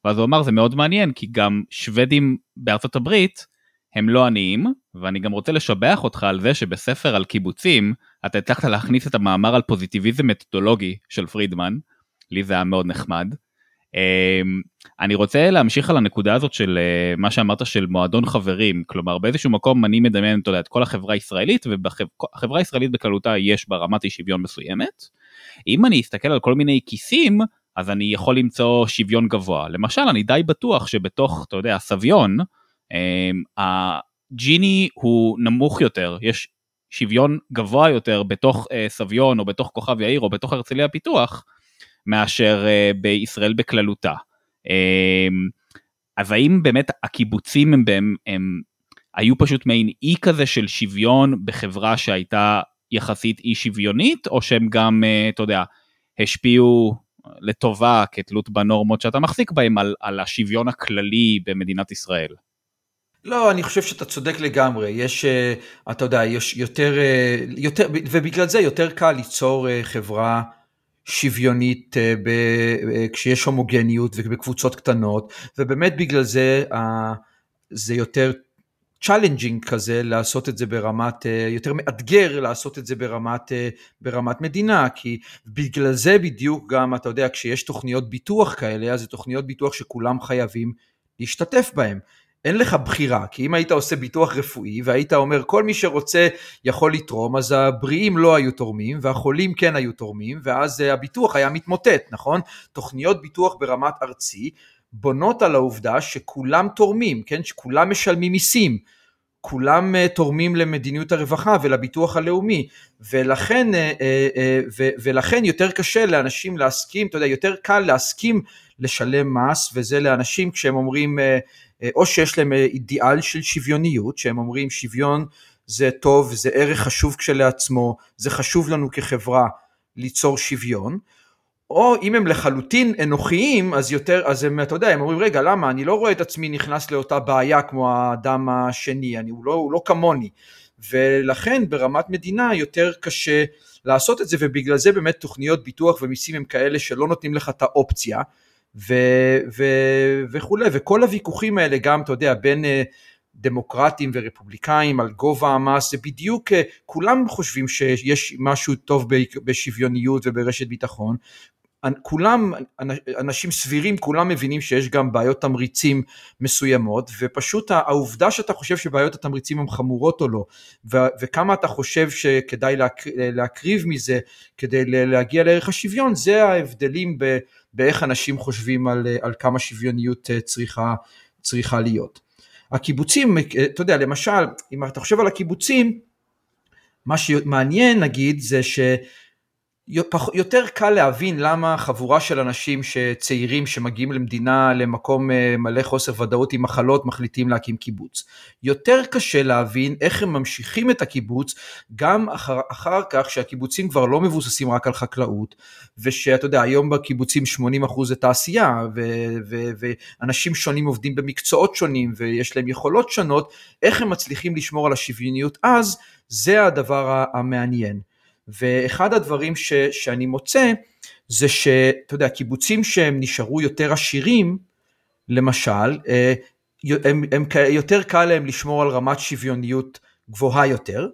ואז הוא אמר זה מאוד מעניין כי גם שוודים בארצות הברית הם לא עניים, ואני גם רוצה לשבח אותך על זה שבספר על קיבוצים, אתה הצלחת להכניס את המאמר על פוזיטיביזם מתודולוגי של פרידמן, לי זה היה מאוד נחמד. אמ, אני רוצה להמשיך על הנקודה הזאת של אה, מה שאמרת של מועדון חברים, כלומר באיזשהו מקום אני מדמיין אתה יודע, את כל החברה הישראלית, ובחברה הישראלית בכללותה יש בה רמת אי שוויון מסוימת. אם אני אסתכל על כל מיני כיסים, אז אני יכול למצוא שוויון גבוה. למשל, אני די בטוח שבתוך, אתה יודע, סביון, הג'יני הוא נמוך יותר, יש שוויון גבוה יותר בתוך סביון או בתוך כוכב יאיר או בתוך הרצליה פיתוח, מאשר בישראל בכללותה. אז האם באמת הקיבוצים הם, הם, הם היו פשוט מעין אי כזה של שוויון בחברה שהייתה יחסית אי שוויונית, או שהם גם, אה, אתה יודע, השפיעו לטובה כתלות בנורמות שאתה מחזיק בהם על, על השוויון הכללי במדינת ישראל? לא, אני חושב שאתה צודק לגמרי. יש, אה, אתה יודע, יש יותר, אה, יותר, ובגלל זה יותר קל ליצור חברה שוויונית ב, כשיש הומוגניות ובקבוצות קטנות, ובאמת בגלל זה זה יותר challenging כזה לעשות את זה ברמת, אה, יותר מאתגר לעשות את זה ברמת, אה, ברמת מדינה, כי בגלל זה בדיוק גם, אתה יודע, כשיש תוכניות ביטוח כאלה, אז זה תוכניות ביטוח שכולם חייבים להשתתף בהן. אין לך בחירה, כי אם היית עושה ביטוח רפואי והיית אומר כל מי שרוצה יכול לתרום, אז הבריאים לא היו תורמים והחולים כן היו תורמים, ואז אה, הביטוח היה מתמוטט, נכון? תוכניות ביטוח ברמת ארצי בונות על העובדה שכולם תורמים, כן? שכולם משלמים מיסים, כולם uh, תורמים למדיניות הרווחה ולביטוח הלאומי, ולכן, uh, ולכן יותר קשה לאנשים להסכים, אתה יודע, יותר קל להסכים לשלם מס, וזה לאנשים כשהם אומרים, או שיש להם אידיאל של שוויוניות, שהם אומרים שוויון זה טוב, זה ערך חשוב כשלעצמו, זה חשוב לנו כחברה ליצור שוויון, או אם הם לחלוטין אנוכיים, אז יותר, אז הם, אתה יודע, הם אומרים, רגע, למה? אני לא רואה את עצמי נכנס לאותה בעיה כמו האדם השני, אני, הוא, לא, הוא לא כמוני. ולכן ברמת מדינה יותר קשה לעשות את זה, ובגלל זה באמת תוכניות ביטוח ומיסים הם כאלה שלא נותנים לך את האופציה, ו, ו, וכולי, וכל הוויכוחים האלה גם, אתה יודע, בין אה, דמוקרטים ורפובליקאים על גובה המס, זה בדיוק, אה, כולם חושבים שיש משהו טוב בשוויוניות וברשת ביטחון, כולם, אנשים סבירים, כולם מבינים שיש גם בעיות תמריצים מסוימות, ופשוט העובדה שאתה חושב שבעיות התמריצים הן חמורות או לא, וכמה אתה חושב שכדאי להקריב מזה כדי להגיע לערך השוויון, זה ההבדלים באיך אנשים חושבים על, על כמה שוויוניות אה, צריכה, צריכה להיות. הקיבוצים, אה, אתה יודע, למשל, אם אתה חושב על הקיבוצים, מה שמעניין נגיד זה ש... יותר קל להבין למה חבורה של אנשים צעירים שמגיעים למדינה למקום אה, מלא חוסר ודאות עם מחלות מחליטים להקים קיבוץ. יותר קשה להבין איך הם ממשיכים את הקיבוץ גם אחר, אחר כך שהקיבוצים כבר לא מבוססים רק על חקלאות ושאתה יודע היום בקיבוצים 80% זה תעשייה ו- ו- ואנשים שונים עובדים במקצועות שונים ויש להם יכולות שונות איך הם מצליחים לשמור על השוויוניות אז זה הדבר המעניין. ואחד הדברים ש, שאני מוצא זה שאתה יודע, קיבוצים שהם נשארו יותר עשירים, למשל, אה, הם, הם יותר קל להם לשמור על רמת שוויוניות גבוהה יותר,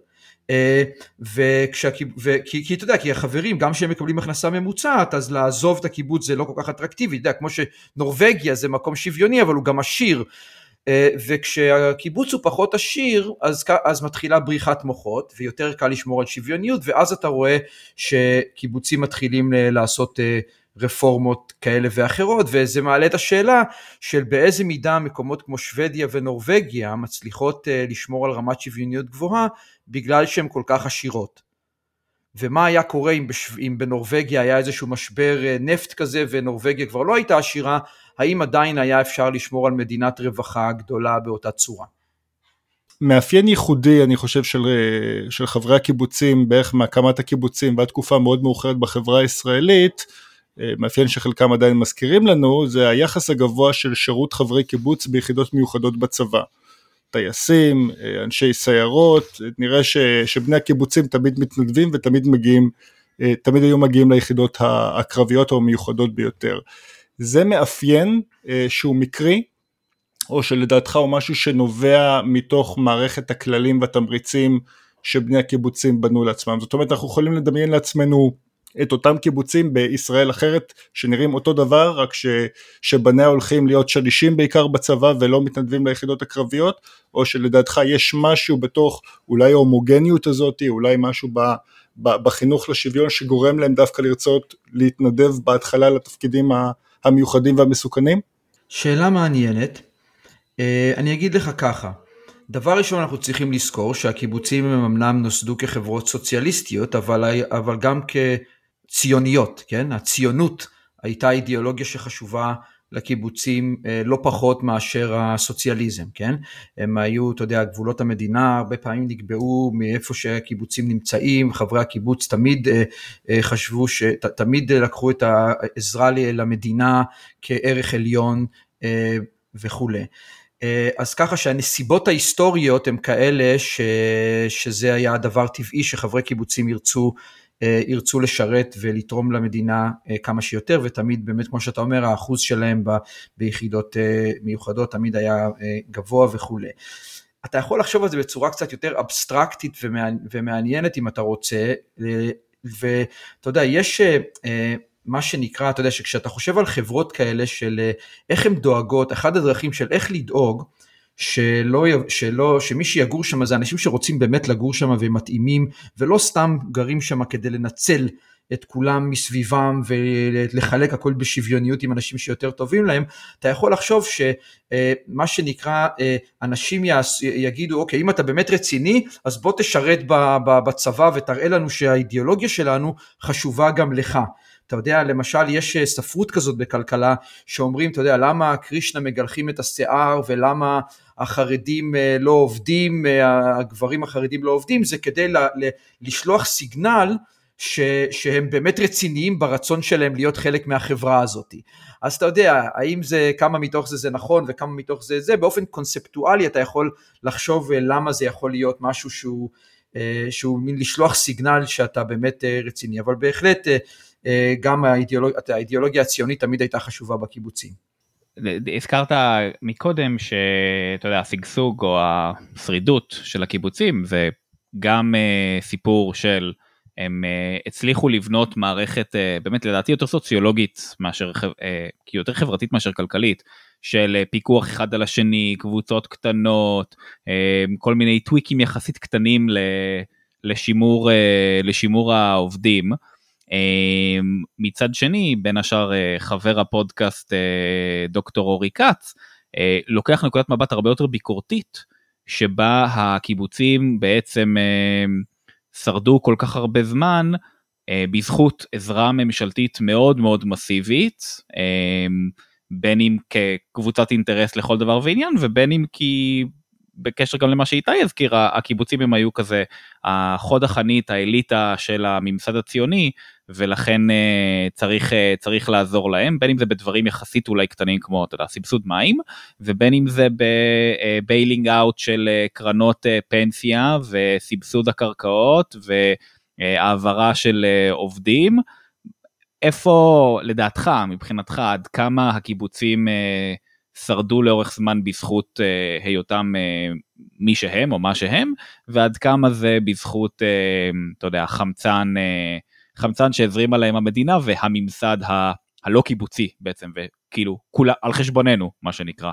אה, וכשה, ו, כי, אתה יודע, כי החברים, גם כשהם מקבלים הכנסה ממוצעת, אז לעזוב את הקיבוץ זה לא כל כך אטרקטיבי, אתה יודע, כמו שנורבגיה זה מקום שוויוני, אבל הוא גם עשיר, וכשהקיבוץ הוא פחות עשיר אז, אז מתחילה בריחת מוחות ויותר קל לשמור על שוויוניות ואז אתה רואה שקיבוצים מתחילים לעשות אה, רפורמות כאלה ואחרות וזה מעלה את השאלה של באיזה מידה מקומות כמו שוודיה ונורבגיה מצליחות אה, לשמור על רמת שוויוניות גבוהה בגלל שהן כל כך עשירות. ומה היה קורה אם, בשו... אם בנורבגיה היה איזשהו משבר נפט כזה ונורבגיה כבר לא הייתה עשירה האם עדיין היה אפשר לשמור על מדינת רווחה גדולה באותה צורה. מאפיין ייחודי אני חושב של, של חברי הקיבוצים בערך מהקמת הקיבוצים ועד תקופה מאוד מאוחרת בחברה הישראלית, מאפיין שחלקם עדיין מזכירים לנו, זה היחס הגבוה של שירות חברי קיבוץ ביחידות מיוחדות בצבא. טייסים, אנשי סיירות, נראה ש, שבני הקיבוצים תמיד מתנדבים ותמיד מגיעים, תמיד היו מגיעים ליחידות הקרביות או המיוחדות ביותר. זה מאפיין אה, שהוא מקרי, או שלדעתך הוא משהו שנובע מתוך מערכת הכללים והתמריצים שבני הקיבוצים בנו לעצמם. זאת אומרת אנחנו יכולים לדמיין לעצמנו את אותם קיבוצים בישראל אחרת שנראים אותו דבר רק ש, שבניה הולכים להיות שלישים בעיקר בצבא ולא מתנדבים ליחידות הקרביות או שלדעתך יש משהו בתוך אולי ההומוגניות הזאת אולי משהו בחינוך לשוויון שגורם להם דווקא לרצות להתנדב בהתחלה לתפקידים המיוחדים והמסוכנים? שאלה מעניינת. אה, אני אגיד לך ככה, דבר ראשון אנחנו צריכים לזכור שהקיבוצים הם אמנם נוסדו כחברות סוציאליסטיות, אבל, אבל גם כציוניות, כן? הציונות הייתה אידיאולוגיה שחשובה לקיבוצים אה, לא פחות מאשר הסוציאליזם, כן? הם היו, אתה יודע, גבולות המדינה הרבה פעמים נקבעו מאיפה שהקיבוצים נמצאים, חברי הקיבוץ תמיד אה, אה, חשבו, תמיד לקחו את העזרה למדינה כערך עליון וכולי. אז ככה שהנסיבות ההיסטוריות הן כאלה ש, שזה היה הדבר טבעי שחברי קיבוצים ירצו ירצו לשרת ולתרום למדינה אה, כמה שיותר ותמיד באמת כמו שאתה אומר האחוז שלהם ביחידות אה, מיוחדות תמיד היה גבוה וכולי. אתה יכול לחשוב על זה בצורה קצת יותר אבסטרקטית ומעניינת אם אתה רוצה ואתה יודע יש מה שנקרא אתה יודע שכשאתה חושב על חברות כאלה של איך הן דואגות אחד הדרכים של איך לדאוג שלא, שלא, שמי שיגור שם זה אנשים שרוצים באמת לגור שם והם מתאימים ולא סתם גרים שם כדי לנצל את כולם מסביבם ולחלק הכל בשוויוניות עם אנשים שיותר טובים להם, אתה יכול לחשוב שמה אה, שנקרא אה, אנשים יגידו אוקיי אם אתה באמת רציני אז בוא תשרת בצבא ותראה לנו שהאידיאולוגיה שלנו חשובה גם לך. אתה יודע, למשל יש אה, ספרות כזאת בכלכלה שאומרים, אתה יודע, למה קרישנה מגלחים את השיער ולמה החרדים אה, לא עובדים, אה, הגברים החרדים לא עובדים, זה כדי ל- ל- לשלוח סיגנל ש, שהם באמת רציניים ברצון שלהם להיות חלק מהחברה הזאת. אז אתה יודע, האם זה, כמה מתוך זה זה נכון וכמה מתוך זה זה, באופן קונספטואלי אתה יכול לחשוב למה זה יכול להיות משהו שהוא, שהוא מין לשלוח סיגנל שאתה באמת רציני, אבל בהחלט גם האידיאולוג, האידיאולוגיה הציונית תמיד הייתה חשובה בקיבוצים. הזכרת מקודם שאתה יודע השגשוג או השרידות של הקיבוצים זה גם uh, סיפור של הם uh, הצליחו לבנות מערכת uh, באמת לדעתי יותר סוציולוגית מאשר uh, כי יותר חברתית מאשר כלכלית של uh, פיקוח אחד על השני קבוצות קטנות uh, כל מיני טוויקים יחסית קטנים לשימור, uh, לשימור העובדים. אמ, מצד שני, בין השאר אה, חבר הפודקאסט אה, דוקטור אורי כץ, אה, לוקח נקודת מבט הרבה יותר ביקורתית, שבה הקיבוצים בעצם שרדו כל כך הרבה זמן בזכות עזרה ממשלתית מאוד מאוד מסיבית, בין אם כקבוצת אינטרס לכל דבר ועניין ובין אם כי בקשר גם למה שאיתי הזכירה, הקיבוצים הם היו כזה החוד החנית, האליטה של הממסד הציוני, ולכן uh, צריך, uh, צריך לעזור להם, בין אם זה בדברים יחסית אולי קטנים כמו, אתה יודע, סבסוד מים, ובין אם זה בביילינג אה, אאוט של uh, קרנות uh, פנסיה וסבסוד הקרקעות והעברה של uh, עובדים. איפה לדעתך, מבחינתך, עד כמה הקיבוצים uh, שרדו לאורך זמן בזכות uh, היותם uh, מי שהם או מה שהם, ועד כמה זה בזכות, uh, אתה יודע, חמצן, uh, חמצן שהזרים עליהם המדינה והממסד ה- הלא קיבוצי בעצם, וכאילו, כולה על חשבוננו, מה שנקרא.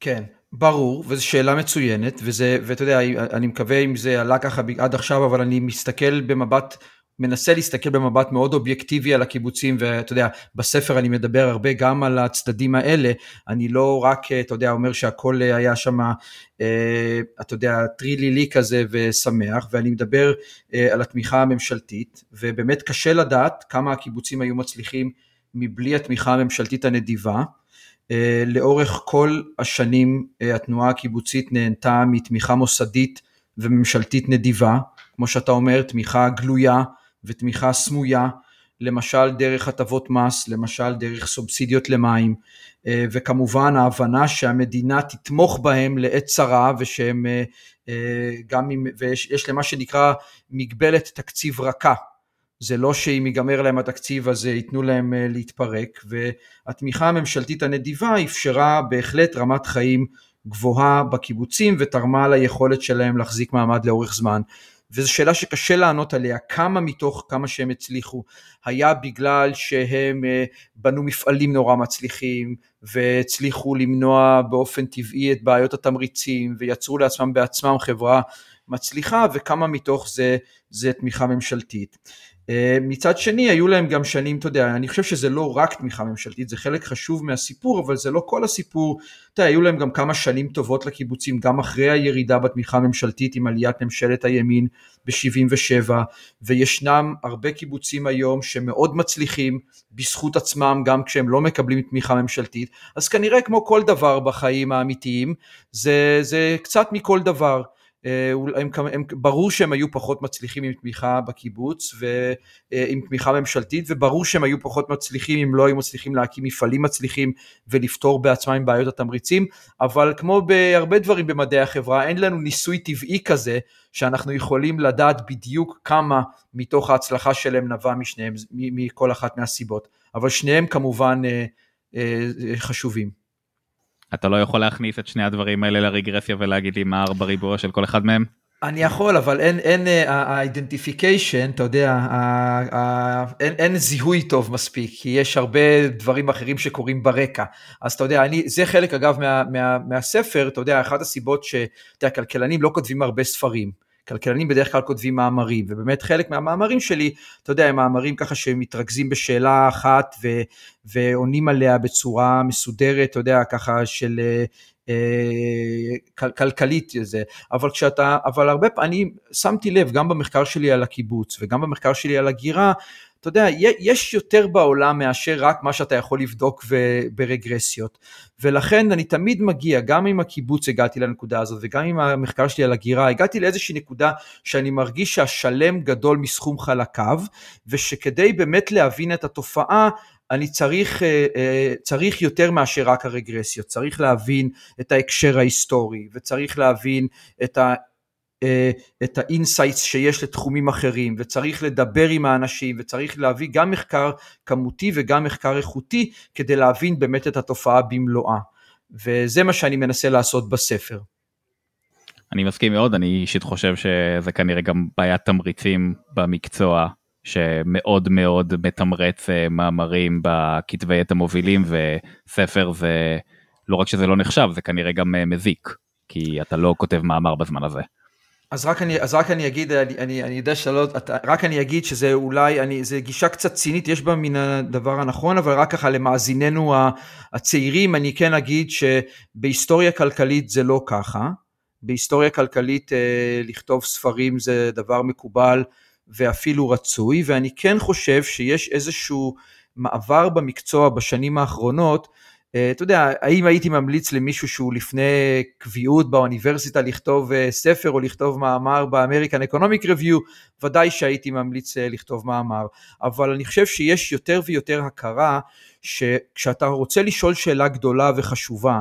כן, ברור, וזו שאלה מצוינת, וזה, ואתה יודע, אני מקווה אם זה עלה ככה עד עכשיו, אבל אני מסתכל במבט מנסה להסתכל במבט מאוד אובייקטיבי על הקיבוצים ואתה יודע בספר אני מדבר הרבה גם על הצדדים האלה. אני לא רק אתה יודע אומר שהכל היה שם אה, אתה יודע טרילילי כזה ושמח ואני מדבר אה, על התמיכה הממשלתית ובאמת קשה לדעת כמה הקיבוצים היו מצליחים מבלי התמיכה הממשלתית הנדיבה. אה, לאורך כל השנים התנועה הקיבוצית נהנתה מתמיכה מוסדית וממשלתית נדיבה. כמו שאתה אומר תמיכה גלויה ותמיכה סמויה, למשל דרך הטבות מס, למשל דרך סובסידיות למים, אה, וכמובן ההבנה שהמדינה תתמוך בהם לעת צרה ושהם אה, אה, גם אם, ויש למה שנקרא מגבלת תקציב רכה. זה לא שאם ייגמר להם התקציב אז ייתנו להם להתפרק והתמיכה הממשלתית הנדיבה אפשרה בהחלט רמת חיים גבוהה בקיבוצים ותרמה ליכולת שלהם להחזיק מעמד לאורך זמן וזו שאלה שקשה לענות עליה, כמה מתוך כמה שהם הצליחו היה בגלל שהם אה, בנו מפעלים נורא מצליחים והצליחו למנוע באופן טבעי את בעיות התמריצים ויצרו לעצמם בעצמם חברה מצליחה וכמה מתוך זה זה תמיכה ממשלתית. אה, מצד שני היו להם גם שנים, אתה יודע, אני חושב שזה לא רק תמיכה ממשלתית, זה חלק חשוב מהסיפור, אבל זה לא כל הסיפור, אתה יודע, היו להם גם כמה שנים טובות לקיבוצים, גם אחרי הירידה בתמיכה ממשלתית עם עליית ממשלת הימין ב-77, וישנם הרבה קיבוצים היום שמאוד מצליחים בזכות עצמם, גם כשהם לא מקבלים תמיכה ממשלתית, אז כנראה כמו כל דבר בחיים האמיתיים, זה, זה קצת מכל דבר. אה, הם, הם, ברור שהם היו פחות מצליחים עם תמיכה בקיבוץ ועם אה, תמיכה ממשלתית וברור שהם היו פחות מצליחים אם לא היו מצליחים להקים מפעלים מצליחים ולפתור בעצמם בעיות התמריצים אבל כמו בהרבה דברים במדעי החברה אין לנו ניסוי טבעי כזה שאנחנו יכולים לדעת בדיוק כמה מתוך ההצלחה שלהם נבע משניהם מכל אחת מהסיבות אבל שניהם כמובן אה, חשובים. אתה לא יכול להכניס את שני הדברים האלה לרגרסיה ולהגיד לי מה ארבע ריבוע של כל אחד מהם? אני יכול, אבל אין, אין, ה-identification, אתה יודע, ה, אין, אין זיהוי טוב מספיק, כי יש הרבה דברים אחרים שקורים ברקע. אז אתה יודע, אני, זה חלק אגב מה, מה, מהספר, אתה יודע, אחת הסיבות שהכלכלנים לא כותבים הרבה ספרים. כלכלנים בדרך כלל כותבים מאמרים, ובאמת חלק מהמאמרים שלי, אתה יודע, הם מאמרים ככה שמתרכזים בשאלה אחת ו, ועונים עליה בצורה מסודרת, אתה יודע, ככה של אה, אה כלכלית זה, אבל כשאתה, אבל הרבה פעמים, שמתי לב גם במחקר שלי על הקיבוץ וגם במחקר שלי על הגירה, אתה יודע, יש יותר בעולם מאשר רק מה שאתה יכול לבדוק ברגרסיות. ולכן אני תמיד מגיע, גם עם הקיבוץ הגעתי לנקודה הזאת, וגם עם המחקר שלי על הגירה, הגעתי לאיזושהי נקודה שאני מרגיש שהשלם גדול מסכום חלקיו, ושכדי באמת להבין את התופעה, אני צריך, אה, אה, צריך יותר מאשר רק הרגרסיות, צריך להבין את ההקשר ההיסטורי, וצריך להבין את ה... אה, את ה insights שיש לתחומים אחרים וצריך לדבר עם האנשים וצריך להביא גם מחקר כמותי וגם מחקר איכותי כדי להבין באמת את התופעה במלואה וזה מה שאני מנסה לעשות בספר. אני מסכים מאוד אני אישית חושב שזה כנראה גם בעיית תמריצים במקצוע שמאוד מאוד מתמרץ אה, מאמרים בכתבי עת המובילים וספר זה לא רק שזה לא נחשב זה כנראה גם אה, מזיק כי אתה לא כותב מאמר בזמן הזה. אז רק אני, אז רק אני אגיד, אני, אני, אני יודע שלא, אתה, רק אני אגיד שזה אולי, אני, זה גישה קצת צינית, יש בה מן הדבר הנכון, אבל רק ככה למאזיננו הצעירים, אני כן אגיד שבהיסטוריה כלכלית זה לא ככה. בהיסטוריה כלכלית אה, לכתוב ספרים זה דבר מקובל ואפילו רצוי, ואני כן חושב שיש איזשהו מעבר במקצוע בשנים האחרונות, אתה יודע, האם הייתי ממליץ למישהו שהוא לפני קביעות באוניברסיטה לכתוב אה, ספר או לכתוב מאמר באמריקן אקונומיק רביו, ודאי שהייתי ממליץ אה, לכתוב מאמר, אבל אני חושב שיש יותר ויותר הכרה שכשאתה רוצה לשאול שאלה גדולה וחשובה,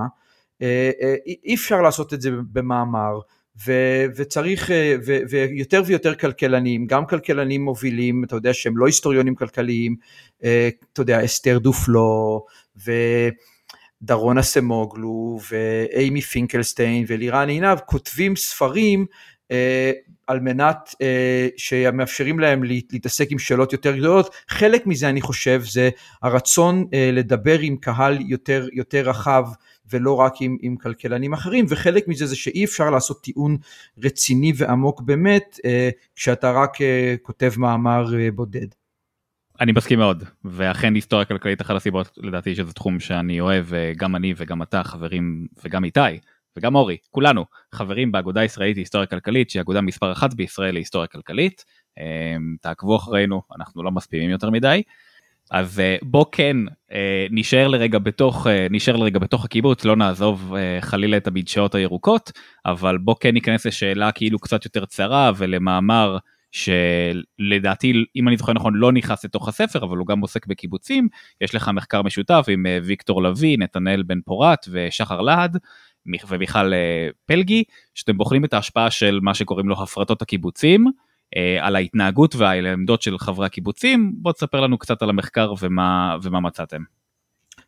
אי אפשר לעשות את זה במאמר. ו- וצריך, ו- ויותר ויותר כלכלנים, גם כלכלנים מובילים, אתה יודע שהם לא היסטוריונים כלכליים, אתה יודע, אסתר דופלו, ו- דרונה סמוגלו ואימי פינקלסטיין ולירן עינב כותבים ספרים אה, על מנת אה, שמאפשרים להם להתעסק עם שאלות יותר גדולות. חלק מזה אני חושב זה הרצון אה, לדבר עם קהל יותר, יותר רחב ולא רק עם, עם כלכלנים אחרים וחלק מזה זה שאי אפשר לעשות טיעון רציני ועמוק באמת אה, כשאתה רק אה, כותב מאמר אה, בודד. אני מסכים מאוד ואכן היסטוריה כלכלית אחת הסיבות לדעתי שזה תחום שאני אוהב גם אני וגם אתה חברים וגם איתי וגם אורי כולנו חברים באגודה ישראלית להיסטוריה כלכלית שהיא אגודה מספר אחת בישראל להיסטוריה כלכלית אמ, תעקבו אחרינו אנחנו לא מספימים יותר מדי. אז אה, בוא כן אה, נשאר לרגע בתוך אה, נשאר לרגע בתוך הקיבוץ לא נעזוב חלילה את המדשאות הירוקות אבל בוא כן ניכנס לשאלה כאילו קצת יותר צרה ולמאמר שלדעתי אם אני זוכר נכון לא נכנס לתוך הספר אבל הוא גם עוסק בקיבוצים יש לך מחקר משותף עם אה, ויקטור לביא נתנאל בן פורת ושחר להד ומיכל אה, פלגי שאתם בוחנים את ההשפעה של מה שקוראים לו הפרטות הקיבוצים אה, על ההתנהגות והעמדות של חברי הקיבוצים בוא תספר לנו קצת על המחקר ומה, ומה מצאתם.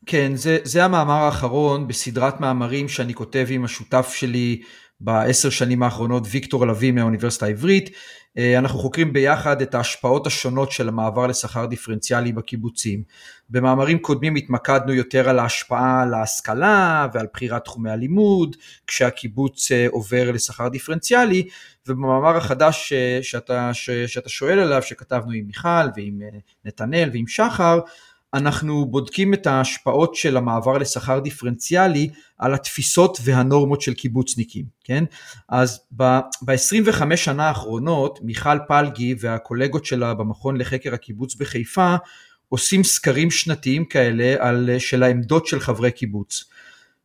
כן, זה, זה המאמר האחרון בסדרת מאמרים שאני כותב עם השותף שלי בעשר שנים האחרונות, ויקטור לביא מהאוניברסיטה העברית. אה, אנחנו חוקרים ביחד את ההשפעות השונות של המעבר לשכר דיפרנציאלי בקיבוצים. במאמרים קודמים התמקדנו יותר על ההשפעה על ההשכלה ועל בחירת תחומי הלימוד, כשהקיבוץ אה, עובר לשכר דיפרנציאלי, ובמאמר החדש אה, שאתה, שאתה שואל עליו, שכתבנו עם מיכל ועם נתנאל ועם שחר, אנחנו בודקים את ההשפעות של המעבר לשכר דיפרנציאלי על התפיסות והנורמות של קיבוצניקים, כן? אז ב-25 שנה האחרונות מיכל פלגי והקולגות שלה במכון לחקר הקיבוץ בחיפה עושים סקרים שנתיים כאלה על, של העמדות של חברי קיבוץ.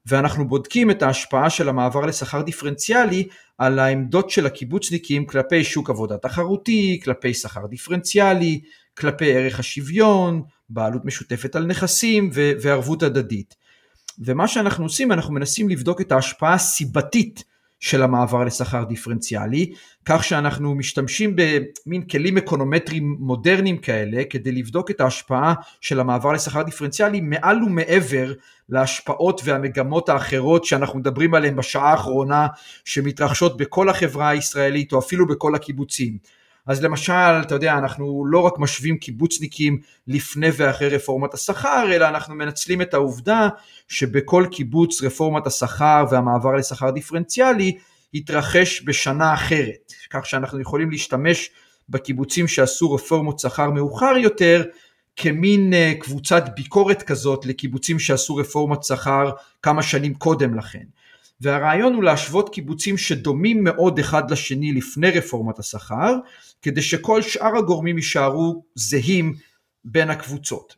ואנחנו בודקים את ההשפעה של המעבר לשכר דיפרנציאלי על העמדות של הקיבוצניקים כלפי שוק עבודה תחרותי, כלפי שכר דיפרנציאלי, כלפי ערך השוויון, בעלות משותפת על נכסים וערבות הדדית. ומה שאנחנו עושים, אנחנו מנסים לבדוק את ההשפעה הסיבתית של המעבר לשכר דיפרנציאלי, כך שאנחנו משתמשים במין כלים אקונומטריים מודרניים כאלה, כדי לבדוק את ההשפעה של המעבר לשכר דיפרנציאלי מעל ומעבר להשפעות והמגמות האחרות שאנחנו מדברים עליהן בשעה האחרונה, שמתרחשות בכל החברה הישראלית או אפילו בכל הקיבוצים. אז למשל, אתה יודע, אנחנו לא רק משווים קיבוצניקים לפני ואחרי רפורמת השכר, אלא אנחנו מנצלים את העובדה שבכל קיבוץ רפורמת השכר והמעבר לשכר דיפרנציאלי התרחש בשנה אחרת, כך שאנחנו יכולים להשתמש בקיבוצים שעשו רפורמות שכר מאוחר יותר כמין אה, קבוצת ביקורת כזאת לקיבוצים שעשו רפורמת שכר כמה שנים קודם לכן. והרעיון הוא להשוות קיבוצים שדומים מאוד אחד לשני לפני רפורמת השכר, כדי שכל שאר הגורמים יישארו זהים בין הקבוצות.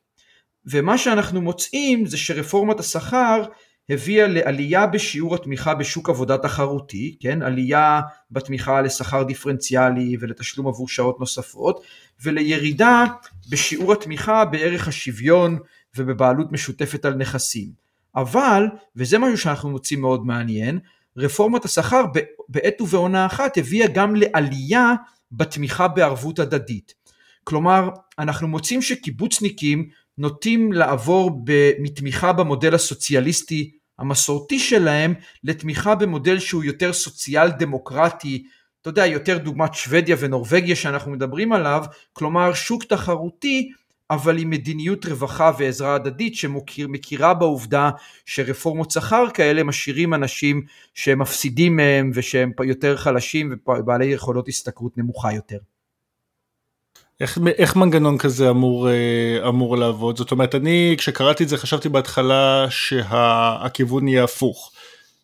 ומה שאנחנו מוצאים זה שרפורמת השכר הביאה לעלייה בשיעור התמיכה בשוק עבודה תחרותי, כן, עלייה בתמיכה לשכר דיפרנציאלי ולתשלום עבור שעות נוספות, ולירידה בשיעור התמיכה בערך השוויון ובבעלות משותפת על נכסים. אבל, וזה משהו שאנחנו מוצאים מאוד מעניין, רפורמת השכר בעת ובעונה אחת הביאה גם לעלייה בתמיכה בערבות הדדית. כלומר, אנחנו מוצאים שקיבוצניקים נוטים לעבור מתמיכה במודל הסוציאליסטי המסורתי שלהם לתמיכה במודל שהוא יותר סוציאל דמוקרטי, אתה יודע, יותר דוגמת שוודיה ונורבגיה שאנחנו מדברים עליו, כלומר שוק תחרותי אבל עם מדיניות רווחה ועזרה הדדית שמכירה בעובדה שרפורמות שכר כאלה משאירים אנשים שהם מפסידים מהם ושהם יותר חלשים ובעלי יכולות השתכרות נמוכה יותר. איך, איך מנגנון כזה אמור, אה, אמור לעבוד? זאת אומרת, אני כשקראתי את זה חשבתי בהתחלה שהכיוון יהיה הפוך.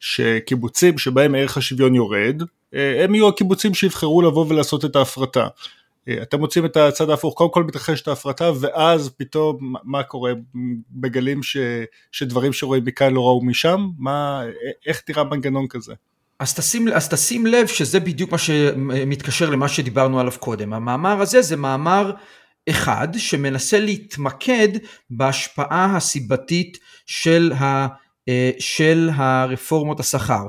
שקיבוצים שבהם ערך השוויון יורד, אה, הם יהיו הקיבוצים שיבחרו לבוא ולעשות את ההפרטה. אה, אתם מוצאים את הצד ההפוך, קודם כל מתרחשת ההפרטה ואז פתאום מה קורה, בגלים ש, שדברים שרואים מכאן לא ראו משם, מה, איך תראה מנגנון כזה? אז תשים, אז תשים לב שזה בדיוק מה שמתקשר למה שדיברנו עליו קודם. המאמר הזה זה מאמר אחד שמנסה להתמקד בהשפעה הסיבתית של, ה, אה, של הרפורמות השכר.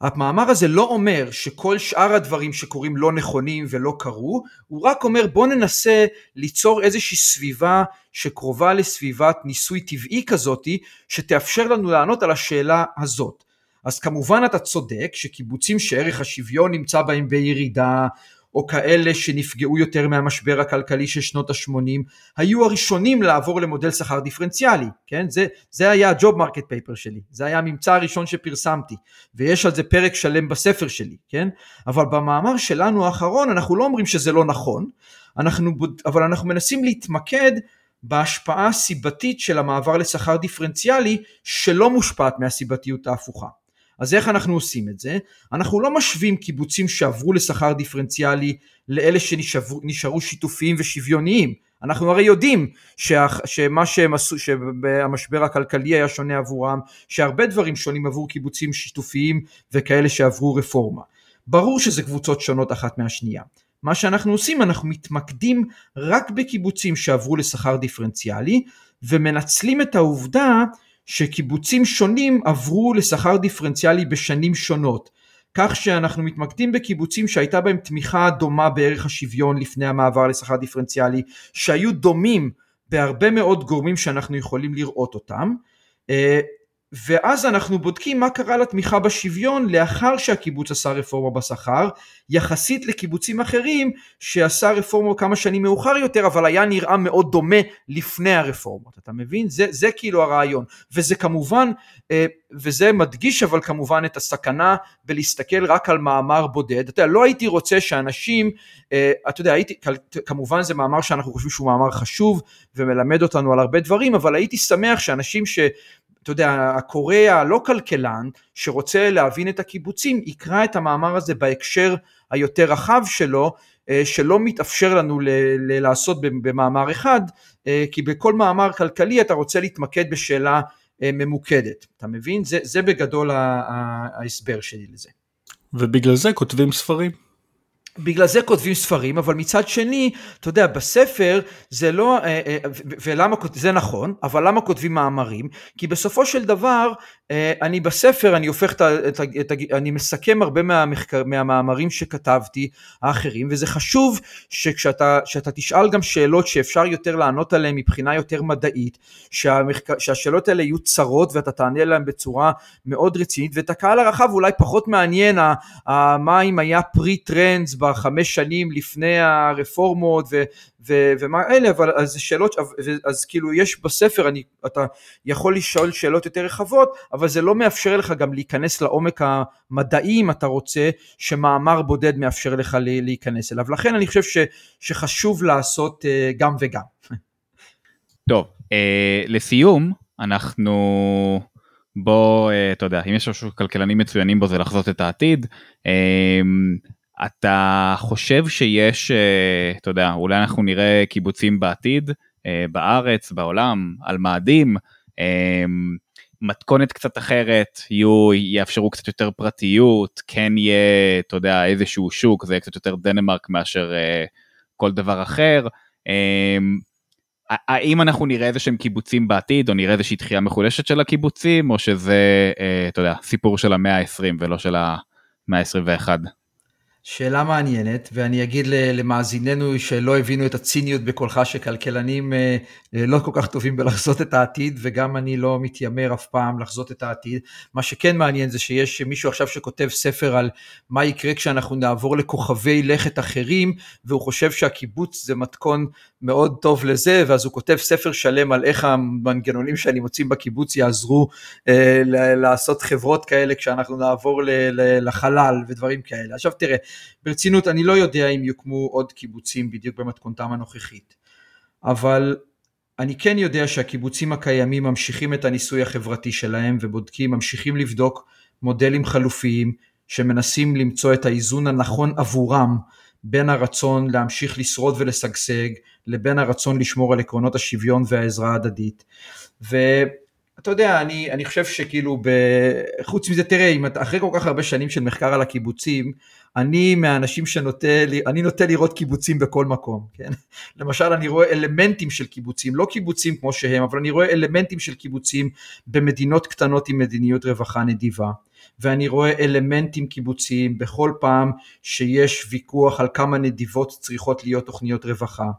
המאמר הזה לא אומר שכל שאר הדברים שקורים לא נכונים ולא קרו, הוא רק אומר בוא ננסה ליצור איזושהי סביבה שקרובה לסביבת ניסוי טבעי כזאתי, שתאפשר לנו לענות על השאלה הזאת. אז כמובן אתה צודק שקיבוצים שערך השוויון נמצא בהם בירידה, או כאלה שנפגעו יותר מהמשבר הכלכלי של שנות ה-80, היו הראשונים לעבור למודל שכר דיפרנציאלי, כן? זה, זה היה ה job market paper שלי, זה היה הממצא הראשון שפרסמתי, ויש על זה פרק שלם בספר שלי, כן? אבל במאמר שלנו האחרון אנחנו לא אומרים שזה לא נכון, אנחנו, אבל אנחנו מנסים להתמקד בהשפעה הסיבתית של המעבר לשכר דיפרנציאלי שלא מושפעת מהסיבתיות ההפוכה. אז איך אנחנו עושים את זה? אנחנו לא משווים קיבוצים שעברו לשכר דיפרנציאלי לאלה שנשארו שיתופיים ושוויוניים. אנחנו הרי יודעים שה, שמה שהם עשו, שהמשבר הכלכלי היה שונה עבורם, שהרבה דברים שונים עבור קיבוצים שיתופיים וכאלה שעברו רפורמה. ברור שזה קבוצות שונות אחת מהשנייה. מה שאנחנו עושים, אנחנו מתמקדים רק בקיבוצים שעברו לשכר דיפרנציאלי, ומנצלים את העובדה שקיבוצים שונים עברו לשכר דיפרנציאלי בשנים שונות, כך שאנחנו מתמקדים בקיבוצים שהייתה בהם תמיכה דומה בערך השוויון לפני המעבר לשכר דיפרנציאלי, שהיו דומים בהרבה מאוד גורמים שאנחנו יכולים לראות אותם, ואז אנחנו בודקים מה קרה לתמיכה בשוויון לאחר שהקיבוץ עשה רפורמה בשכר, יחסית לקיבוצים אחרים שעשה רפורמה כמה שנים מאוחר יותר, אבל היה נראה מאוד דומה לפני הרפורמות, אתה מבין? זה, זה כאילו הרעיון, וזה כמובן, אה, וזה מדגיש אבל כמובן את הסכנה בלהסתכל רק על מאמר בודד, אתה יודע, לא הייתי רוצה שאנשים, אה, אתה יודע, הייתי, כמובן זה מאמר שאנחנו חושבים שהוא מאמר חשוב ומלמד אותנו על הרבה דברים, אבל הייתי שמח שאנשים ש... אתה יודע, הקורא הלא כלכלן שרוצה להבין את הקיבוצים יקרא את המאמר הזה בהקשר היותר רחב שלו, אה, שלא מתאפשר לנו לעשות במאמר אחד, אה, כי בכל מאמר כלכלי אתה רוצה להתמקד בשאלה אה, ממוקדת, אתה מבין? זה, זה בגדול ההסבר שלי לזה. ובגלל זה כותבים ספרים. בגלל זה כותבים ספרים, אבל מצד שני, אתה יודע, בספר זה לא, אה, אה, ולמה, זה נכון, אבל למה כותבים מאמרים? כי בסופו של דבר, אה, אני בספר, אני הופך את ה... את ה, את ה אני מסכם הרבה מהמחקר, מהמאמרים שכתבתי, האחרים, וזה חשוב שכשאתה שאתה תשאל גם שאלות שאפשר יותר לענות עליהן מבחינה יותר מדעית, שהמחקר, שהשאלות האלה יהיו צרות ואתה תענה עליהן בצורה מאוד רצינית, ואת הקהל הרחב אולי פחות מעניין מה אם היה פרי טרנדס בחמש שנים לפני הרפורמות ו, ו, ומה אלה, אבל אז שאלות, אז כאילו יש בספר, אני, אתה יכול לשאול שאלות יותר רחבות, אבל זה לא מאפשר לך גם להיכנס לעומק המדעי אם אתה רוצה, שמאמר בודד מאפשר לך להיכנס אליו. לכן אני חושב ש, שחשוב לעשות אה, גם וגם. טוב, אה, לסיום, אנחנו... בוא, אה, אתה יודע, אם יש משהו כלכלנים מצוינים בו זה לחזות את העתיד. אתה חושב שיש, אה, אתה יודע, אולי אנחנו נראה קיבוצים בעתיד, אה, בארץ, בעולם, על מאדים, אה, מתכונת קצת אחרת, יהיו, יאפשרו קצת יותר פרטיות, כן יהיה, אתה יודע, איזשהו שוק, זה יהיה קצת יותר דנמרק מאשר כל דבר אחר. האם אנחנו נראה איזה שהם קיבוצים בעתיד, או נראה איזושהי דחייה מחולשת של הקיבוצים, או שזה, אתה יודע, סיפור של המאה ה-20 ולא של המאה ה-21? שאלה מעניינת, ואני אגיד למאזיננו שלא הבינו את הציניות בקולך שכלכלנים אה, אה, לא כל כך טובים בלחזות את העתיד, וגם אני לא מתיימר אף פעם לחזות את העתיד. מה שכן מעניין זה שיש מישהו עכשיו שכותב ספר על מה יקרה כשאנחנו נעבור לכוכבי לכת אחרים, והוא חושב שהקיבוץ זה מתכון מאוד טוב לזה, ואז הוא כותב ספר שלם על איך המנגנונים שאני מוציא בקיבוץ יעזרו אה, לעשות חברות כאלה כשאנחנו נעבור לחלל ודברים כאלה. עכשיו תראה, ברצינות, אני לא יודע אם יוקמו עוד קיבוצים בדיוק במתכונתם הנוכחית, אבל אני כן יודע שהקיבוצים הקיימים ממשיכים את הניסוי החברתי שלהם ובודקים, ממשיכים לבדוק מודלים חלופיים שמנסים למצוא את האיזון הנכון עבורם בין הרצון להמשיך לשרוד ולשגשג לבין הרצון לשמור על עקרונות השוויון והעזרה ההדדית. ואתה יודע, אני, אני חושב שכאילו, ב... חוץ מזה, תראה, אם אתה, אחרי כל כך הרבה שנים של מחקר על הקיבוצים, אני מהאנשים שנוטה, אני נוטה לראות קיבוצים בכל מקום, כן? למשל אני רואה אלמנטים של קיבוצים, לא קיבוצים כמו שהם, אבל אני רואה אלמנטים של קיבוצים במדינות קטנות עם מדיניות רווחה נדיבה. ואני רואה אלמנטים קיבוציים בכל פעם שיש ויכוח על כמה נדיבות צריכות להיות תוכניות רווחה.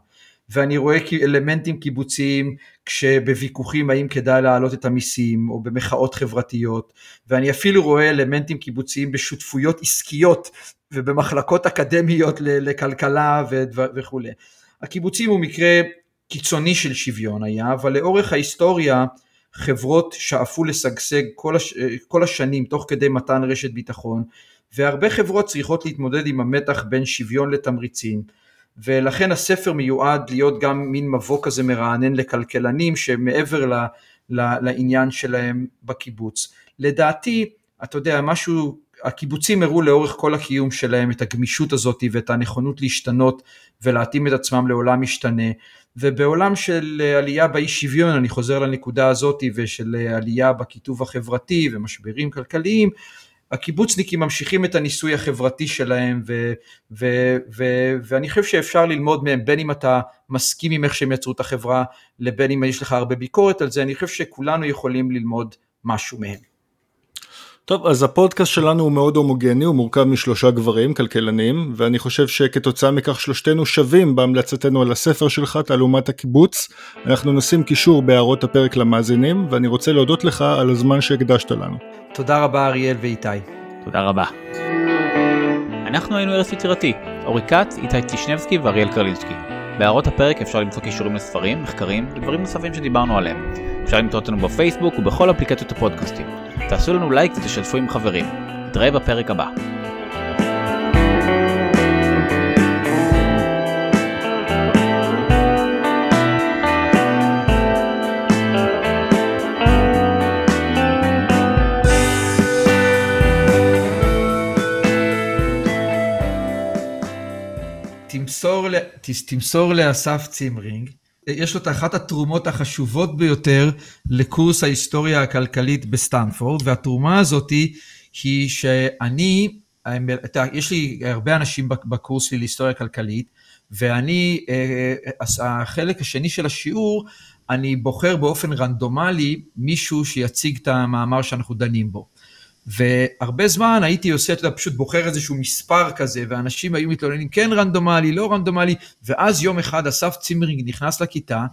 ואני רואה אלמנטים קיבוציים כשבוויכוחים האם כדאי להעלות את המיסים או במחאות חברתיות ואני אפילו רואה אלמנטים קיבוציים בשותפויות עסקיות ובמחלקות אקדמיות לכלכלה וכולי. הקיבוצים הוא מקרה קיצוני של שוויון היה, אבל לאורך ההיסטוריה חברות שאפו לשגשג כל, הש... כל השנים תוך כדי מתן רשת ביטחון, והרבה חברות צריכות להתמודד עם המתח בין שוויון לתמריצים, ולכן הספר מיועד להיות גם מין מבוא כזה מרענן לכלכלנים שמעבר ל... לעניין שלהם בקיבוץ. לדעתי, אתה יודע, משהו הקיבוצים הראו לאורך כל הקיום שלהם את הגמישות הזאת ואת הנכונות להשתנות ולהתאים את עצמם לעולם משתנה. ובעולם של עלייה באי שוויון אני חוזר לנקודה הזאת ושל עלייה בקיטוב החברתי ומשברים כלכליים הקיבוצניקים ממשיכים את הניסוי החברתי שלהם ו, ו, ו, ואני חושב שאפשר ללמוד מהם בין אם אתה מסכים עם איך שהם יצרו את החברה לבין אם יש לך הרבה ביקורת על זה אני חושב שכולנו יכולים ללמוד משהו מהם טוב, אז הפודקאסט שלנו הוא מאוד הומוגני, הוא מורכב משלושה גברים, כלכלנים, ואני חושב שכתוצאה מכך שלושתנו שווים בהמלצתנו על הספר שלך, תעלומת הקיבוץ. אנחנו נשים קישור בהערות הפרק למאזינים, ואני רוצה להודות לך על הזמן שהקדשת לנו. תודה רבה אריאל ואיתי. תודה רבה. אנחנו היינו ארץ יצירתי, אורי כץ, איתי טישנבסקי ואריאל קרלינסקי. בהערות הפרק אפשר למצוא קישורים לספרים, מחקרים ודברים נוספים שדיברנו עליהם. אפשר למצוא אותנו בפייסבוק ובכל אפליקציות הפודקאסטים. תעשו לנו לייק ותשתפו עם חברים. נתראה בפרק הבא. תמסור, תמסור לאסף צימרינג, יש לו את אחת התרומות החשובות ביותר לקורס ההיסטוריה הכלכלית בסטנפורד, והתרומה הזאת היא שאני, יש לי הרבה אנשים בקורס שלי להיסטוריה כלכלית, ואני, אה, החלק השני של השיעור, אני בוחר באופן רנדומלי מישהו שיציג את המאמר שאנחנו דנים בו. והרבה זמן הייתי עושה, אתה יודע, פשוט בוחר איזשהו מספר כזה, ואנשים היו מתלוננים, כן רנדומלי, לא רנדומלי, ואז יום אחד אסף צימרינג נכנס לכיתה,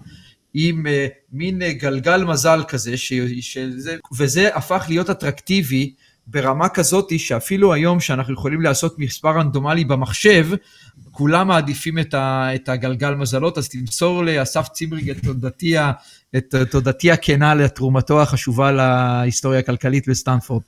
עם אה, מין אה, גלגל מזל כזה, ש, שזה, וזה הפך להיות אטרקטיבי ברמה כזאת שאפילו היום שאנחנו יכולים לעשות מספר רנדומלי במחשב, כולם מעדיפים את, ה, את הגלגל מזלות, אז תמסור לאסף צימרינג את תודתי, את תודתי הכנה לתרומתו החשובה להיסטוריה הכלכלית בסטנפורד.